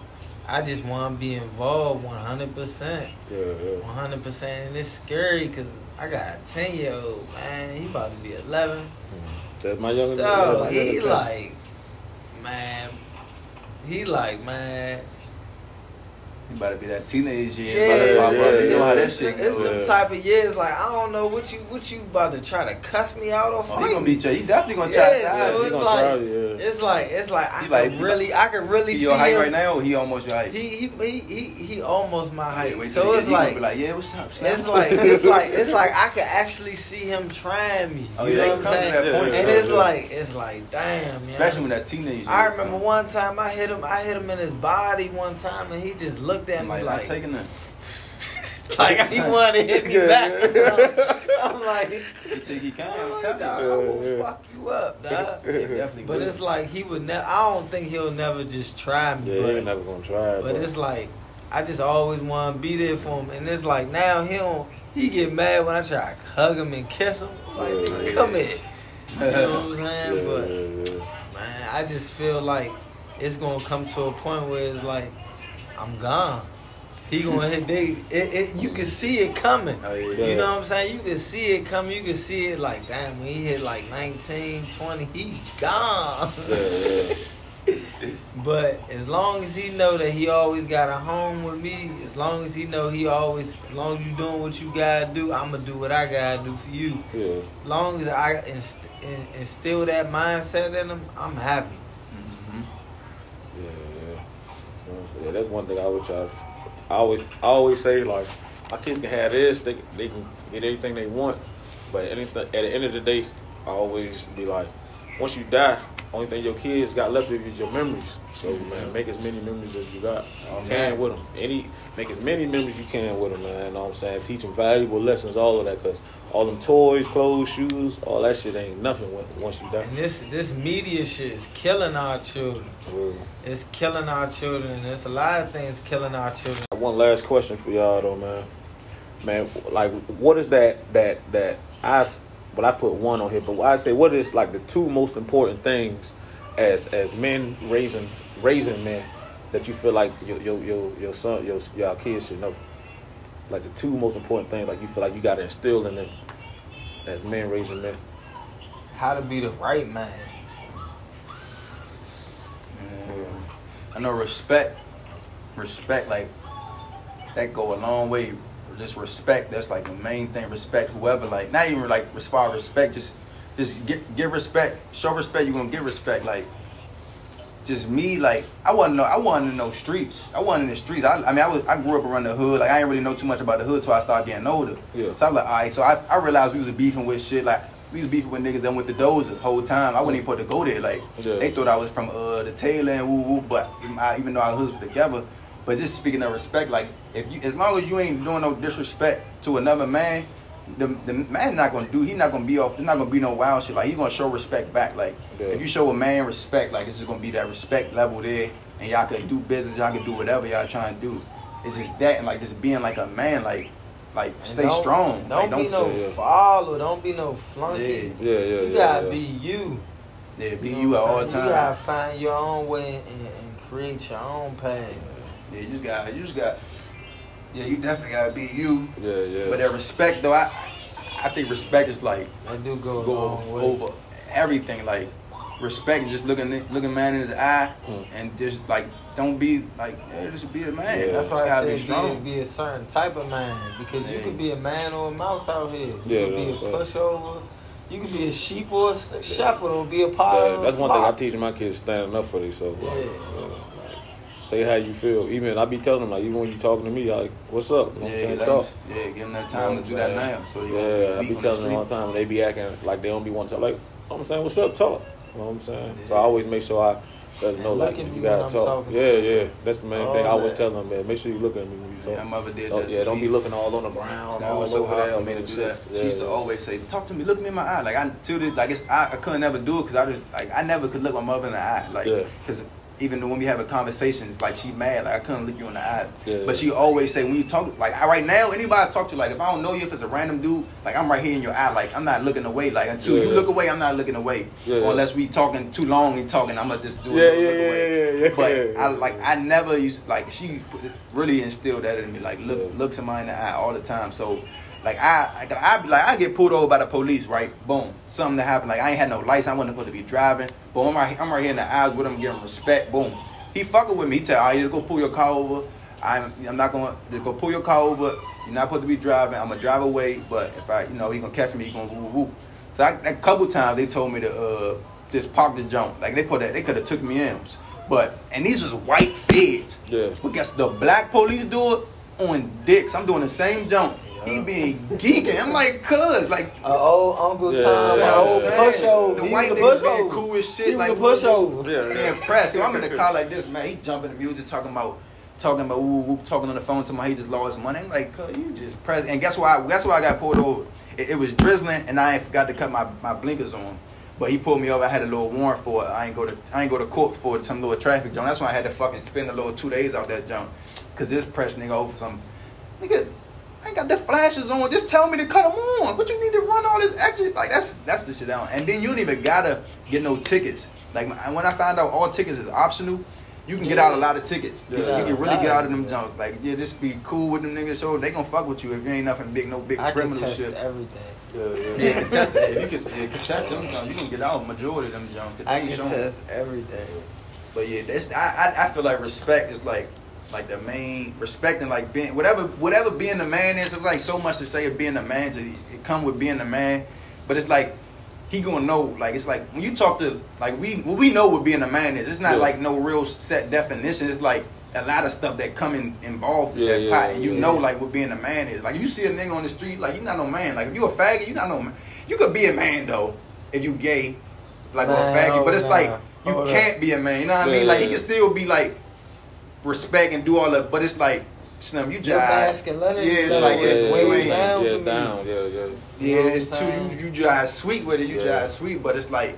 I just want to be involved 100 percent. Yeah, yeah. 100 percent and it's scary because I got a 10 year old man he about to be 11 mm-hmm. That's my youngest. Dog, my he like, man, he like, man. You better be that teenage year. Yeah, about to pop up. yeah, You know how yeah. that it's, shit it's go. them Yeah. type of years. Like I don't know what you what you about to try to cuss me out or Oh, he gonna me. beat you. He definitely gonna try Yeah, to so it's gonna like try, yeah. it's like it's like I He could like- he really I can really He see your height him. right now, or he almost your height? He he he he, he almost my height. Wait, wait so it's get- he gonna like, be like, yeah, what's up? Slim?" it's like it's like it's like I could actually see him trying me. Oh, you yeah, know what I'm comes to saying? that point, and it's like it's like damn, especially when that teenage. I remember one time I hit him. I hit him in his body one time, and he just looked at I'm me like, like, like taking that. like he wanted to hit me Yeah, back. yeah. I'm like, You think he can? I'm like, I will fuck you up, dog. Definitely But will. it's like he would never. I don't think he'll never just try me. Yeah, but never gonna try. but it's like I just always want to be there for him, and it's like now he don't. He get mad when I try to hug him and kiss him. Like, Yeah, come here. You know what I'm saying? but man, I just feel like it's gonna come to a point where it's like I'm gone. He gonna hit they it, it you can see it coming. Oh, yeah. You know what I'm saying? You can see it coming. You can see it like damn when he hit like 19, 20, he gone. Yeah, yeah. But as long as he know that he always got a home with me, as long as he know he always, as long as you doing what you gotta do, I'ma do what I gotta do for you. Yeah. As long as I inst- in- instill that mindset in him, I'm happy. Mhm. Yeah, yeah. You know what I'm saying? Yeah, that's one thing I always try. to- I always, I always say like, my kids can have this, they they can get anything they want, but anything at the end of the day, I always be like, once you die, only thing your kids got left of you is your memories. So man, make as many memories as you got can with them. Any make as many memories you can with them, man. You know what I'm saying? Teach them valuable lessons, all of that, cause all them toys, clothes, shoes, all that shit ain't nothing once you die. And this this media shit is killing our children. Well, It's killing our children. There's a lot of things killing our children. One last question for y'all though, man. Man, like, what is that that that I? S- Well, I put one on here, but I say what is like the two most important things as as men raising raising men that you feel like your your your, your son your your kids should know. Like the two most important things, like you feel like you got to instill in them as men raising men. How to be the right man. Yeah. I know respect, respect like that go a long way. Just respect, that's like the main thing. Respect whoever, like not even like as respect, just just get give respect, show respect. You gonna get respect, like just me. Like I wasn't know, I wasn't in no streets. I wasn't in the streets. I, I mean, I was I grew up around the hood. Like I didn't really know too much about the hood till I started getting older. Yeah. So I was like, all right. So I, I realized we was beefing with shit like. We was beefing with niggas that went to dozer the whole time. I wasn't even supposed to go there. Like Yeah. they thought I was from uh the tail end, woo woo. But even, I, even though our hoods was together, but just speaking of respect, like if you, as long as you ain't doing no disrespect to another man, the the man not gonna do. He not gonna be off. There's not gonna be no wild shit. Like he gonna show respect back. Like Yeah. if you show a man respect, like it's just gonna be that respect level there, and y'all can do business. Y'all can do whatever y'all trying to do. It's just that and like just being like a man, like like stay don't- strong. Don't like, be no yeah, yeah. follow. Don't be no flunky. Yeah. Yeah, yeah, You gotta yeah. be you. yeah, be know you at all saying? times. You gotta find your own way and, and create your own path. Yeah, you just got, you just got. Yeah, you definitely gotta be you. Yeah, yeah. But that respect, though, I, I think respect is like That do go, a go way. over everything. Like respect, just looking, looking man in the eye, Mm. and just like don't be like, yeah, just be a man. Yeah. That's Just why I gotta said be strong. be, be a certain type of man because you could be a man or a mouse out here. You Yeah, could be a right. pushover. You could be a sheep or a shepherd or be a part Yeah, that's one thing I teach my kids standing up for themselves. Like, Yeah. like, say how you feel. Even I be telling them like, even when you talking to me, like, what's up? You know I'm Yeah, saying? let Talk. them- yeah, give them that You time know to do that saying? now. So they yeah, I won't be telling the them all the street. time. They be acting like they don't be wanting to like. I'm saying, what's up? Talk. You know what I'm saying? So I always make sure I let them know And like look you gotta talk. talking Yeah, yeah. That's the main All thing I always that. tell them, man. Make sure you look at me when you Yeah, talk. my mother did Oh, that. yeah, to don't me. be looking all on the ground. That all was so over hard there. for me to and do shit. that. She used to always say, "Talk to me, look me in my eye." Like I to this, like it's, I, I couldn't never do it because I just like I never could look my mother in the eye. Like Yeah. because even when we have a conversation, it's like she mad. Like I couldn't look you in the eye. Yeah. But she always say when you talk, like I, right now, anybody I talk to, like if I don't know you, if it's a random dude, like I'm right here in your eye. Like I'm not looking away. Like until Yeah, you yeah. look away, I'm not looking away. Or unless we talking too long and talking, I'm gonna just do it. yeah, look yeah, away. yeah, yeah, But. I like I never used like she really instilled that in me. Like look Yeah. look somebody in the eye all the time. So Like I, I, I like I get pulled over by the police, right? Boom, something that happened. Like I ain't had no license. I wasn't supposed to be driving. Boom, I'm right, I'm right here in the aisles with him, giving respect. Boom, he fucking with me. He tell, all right, just go pull your car over. I'm, I'm not gonna just go pull your car over. You're not supposed to be driving. I'm gonna drive away. But if I, you know, he gonna catch me. He gonna woo woo. woo. So I, a couple times they told me to uh, just park the jump. Like they put that, they could have took me in. But and these was white feds. Yeah. But guess the black police do it on dicks. I'm doing the same jump. He being geeking. I'm like, cuz, like, Uh, old Uncle Yeah, Tom, yeah, an old yeah. pushover. The He white was a being pushover. cool as shit. He was like a pushover. Yeah, He yeah. impressed. So I'm in the car like this, man. He jumping the music, talking about, talking about, woo, woo, talking on the phone to my. He just lost money. I'm like, cuz, you just press. And guess why? Guess why I got pulled over? It, it was drizzling, and I ain't forgot to cut my, my blinkers on. But he pulled me over. I had a little warrant for it. I ain't go to I ain't go to court for some little traffic jump. That's why I had to fucking spend a little two days out that jump. Cause this press nigga over some nigga. I ain't got the flashes on. Just tell me to cut them on. But you need to run all this extra. Like that's that's the shit down. And then you don't even gotta get no tickets. Like when I found out all tickets is optional, you can get out a lot of tickets. Yeah. You can really get out of them jumps. Like yeah, just be cool with them niggas. So they gonna fuck with you if you ain't nothing big, no big I can test shit. everything. Yeah, Yeah, contest it. If you can yeah, contest them jumps, you can get out majority of them jumps. 'cause I can showing- test everything. but yeah, that's I, I I feel like respect is like like the main respecting like being whatever whatever being the man is. It's like so much to say of being a man. To it come with being a man, but it's like he gonna know. Like it's like when you talk to like we well, we know what being a man is. It's not Yeah. like no real set definition. It's like a lot of stuff that come in involved with Yeah, that yeah, pot, and you yeah, know yeah. like what being a man is. Like you see a nigga on the street, like you not no man. Like if you a faggot, you not no man. You could be a man though if you gay, like or a faggot. But it's nah. like you Hold can't be a man. You know what I mean? Like he can still be like respect and do all that, but it's like Slim, you Your jive. masculinity Yeah, it's level like is it's way way down yeah, for it's me. down. Yeah, yeah. Yeah, it's too know what I'm you, you jive sweet with it. You Yeah. jive sweet, but it's like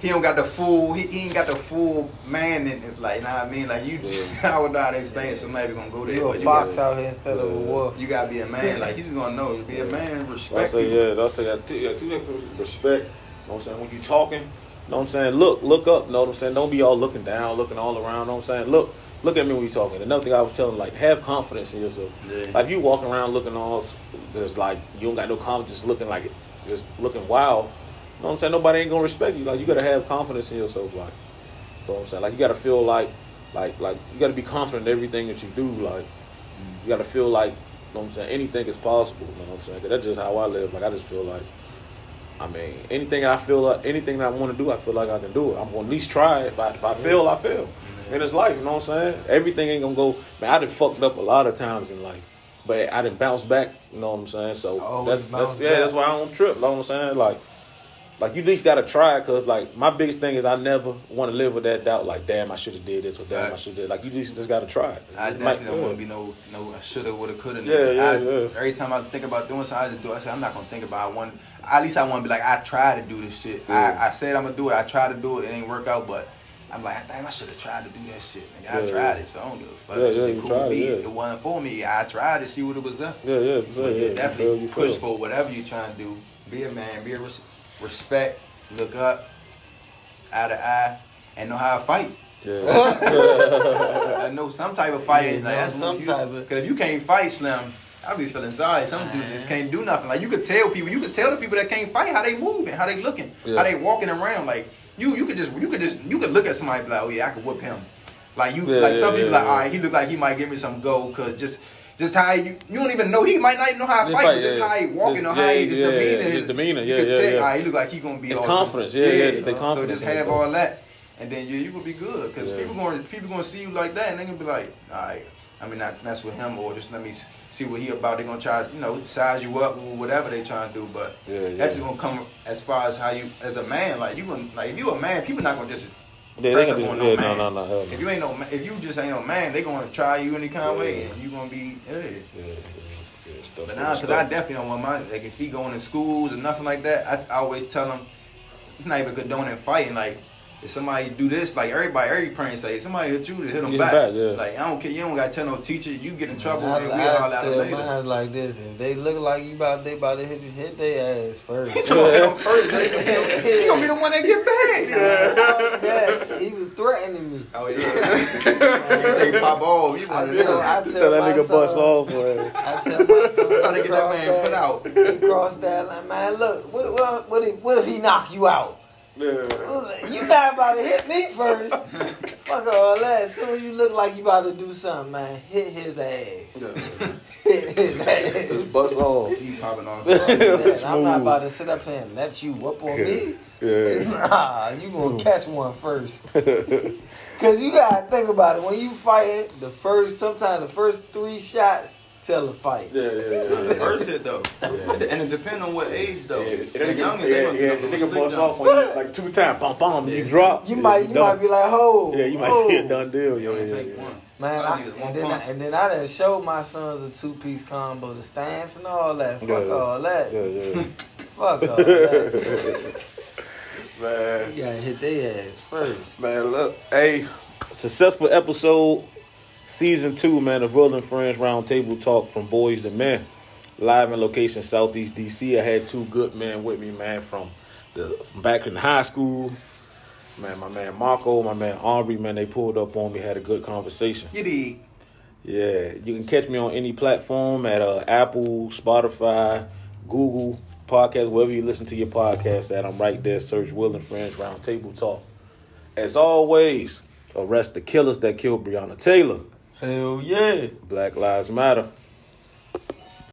he don't got the full. He, he ain't got the full man in it. Like, you know what I mean? Like you, Yeah. I would not explain. it, Somebody gonna go there, You but a you fox got, out here instead of a wolf. you gotta be a man. Like you just gonna know. Be a man. I Respect say, people. yeah, I say, got two, yeah, two different respect. You know what I'm saying? When you talking, you know what I'm saying? Look, look up. You know what I'm saying? Don't be all looking down, looking all around. You know what I'm saying? Look, look at me when you're talking. Another thing I was telling, like, have confidence in yourself. Yeah. Like, you walking around looking all, there's like, you don't got no confidence, just looking like, just looking wild. You know what I'm saying? Nobody ain't gonna respect you. Like, you gotta have confidence in yourself. Like, you know what I'm saying? Like, you gotta feel like, like, like, you gotta be confident in everything that you do. Like, you gotta feel like, you know what I'm saying? Anything is possible. You know what I'm saying? 'Cause that's just how I live. Like, I just feel like, I mean, anything I feel like, anything that I want to do, I feel like I can do it. I'm gonna at least try. If I if I fail, I fail. In this life, you know what I'm saying? Everything ain't gonna go. Man, I done fucked up a lot of times in life, but I didn't bounce back. You know what I'm saying? So that's, that's yeah, that's why I don't trip. You know what I'm saying? Like, like you at least gotta try it, cause like my biggest thing is I never want to live with that doubt. Like, damn, I should have did this or damn, I should have. Like, you just just gotta try it. I It definitely don't want to be no no I shoulda woulda coulda. Yeah, yeah, I, yeah. Every time I think about doing something, I just do. I say I'm not gonna think about. it. I want at least I want to be like I try to do this shit. Yeah. I, I said I'm gonna do it. I try to do it. It ain't work out, but I'm like damn, I should have tried to do that shit. Nigga, I tried yeah. it, so I don't give a fuck. Yeah, That yeah, shit cool tried it, me. yeah. It wasn't for me. I tried to see what it was up. Yeah, yeah, yeah, But yeah. yeah, definitely you push feel. for whatever you're trying to do. Be a man. Be a res- respect. Look up, eye to eye, and know how to fight. Yeah. I know some type of fighting. Yeah, like, know that's some you, type of- Cause if you can't fight, Slim, I be feeling sorry. Some dudes just can't do nothing. Like you could tell people, you could tell the people that can't fight how they moving, how they looking, Yeah. how they walking around. Like you, you could just, you could just, you could look at somebody and be like, oh yeah, I could whoop him. Like you, Yeah, like some yeah, people yeah, like, all right, he look like he might give me some gold, cause just. Just how you, you don't even know he might not even know how to Yeah, fight, but just yeah. how he walking Just- or how he, yeah, his yeah, demeanor, yeah, his his demeanor, yeah, yeah, tell, yeah. all right, he look like he gonna be His awesome. confidence, yeah, yeah, it's the So just have all that, and then you, you gonna be good, cause Yeah. people gonna people gonna see you like that, and they gonna be like, all right, I mean, not mess with him, or just let me see what he about. They gonna try, you know, size you up, or whatever they trying to do, but Yeah, yeah. that's gonna come as far as how you, as a man, like you gonna, like if you a man, people not gonna just Yeah, they gonna on do- no yeah, man. no, no, no. If you ain't no, if you just ain't no man, they gonna try you any kind of way, and you gonna be, yeah. Yeah, stuff, But nah, cause I definitely don't want my like if he going to schools or nothing like that. I, I always tell him, he's not even condoning fighting. Like if somebody do this, like everybody, every parent say, somebody hit you to hit them Get back. back, yeah. Like I don't care, you don't gotta tell no teacher, you get in trouble I, and we I, all out tell later. mine like this: if they look like you about they about to hit you, hit their ass first. He gonna hit them first. He gonna be the one that get back. yeah, he was threatening me. Oh yeah. you say pop off. You I one of tell, I tell Tell that nigga son, bust off, man. I tell my son, Trying to get that man put out. He crossed that line, man. Look, what, what, what, if, what if he knock you out? Yeah. You not about to hit me first. Fuck all that. As soon as you look like you about to do something, man, hit his ass. hit his ass. Just bust off. He popping off. Man, I'm not about to sit up here and let you whoop on me. Yeah. Nah, you gonna catch one first. Cause you gotta think about it. When you fighting, the first sometimes the first three shots tell the fight. Yeah, yeah, The yeah. first hit though, and it depends on what age though. Yeah, The the youngest, nigga, they yeah, yeah, the nigga slick bust off on you like two times, bum bum, you drop. You yeah, might you done. might be like, oh, Yeah, you might hit done deal. You Yeah, only yeah, take one. Man, I, I need is one and then I, and then I done showed my sons a two piece combo, the stance and all that. Fuck Yeah, yeah. all that. Yeah, yeah. Fuck all that. Man. you gotta hit their ass first. Man, look, hey, successful episode, season two, man, of Rolling Friends Roundtable Talk from Boyz II Men. Live in location Southeast DC. I had two good men with me, man, from the from back in high school. Man, my man Marcco, my man Aubrey, man, they pulled up on me, had a good conversation. You dig? Yeah, you can catch me on any platform at uh, Apple, Spotify, Google Podcast, wherever you listen to your podcast at. I'm right there. Search Will and Friends Roundtable Talk. As always, arrest the killers that killed Breonna Taylor. Hell yeah. Black Lives Matter.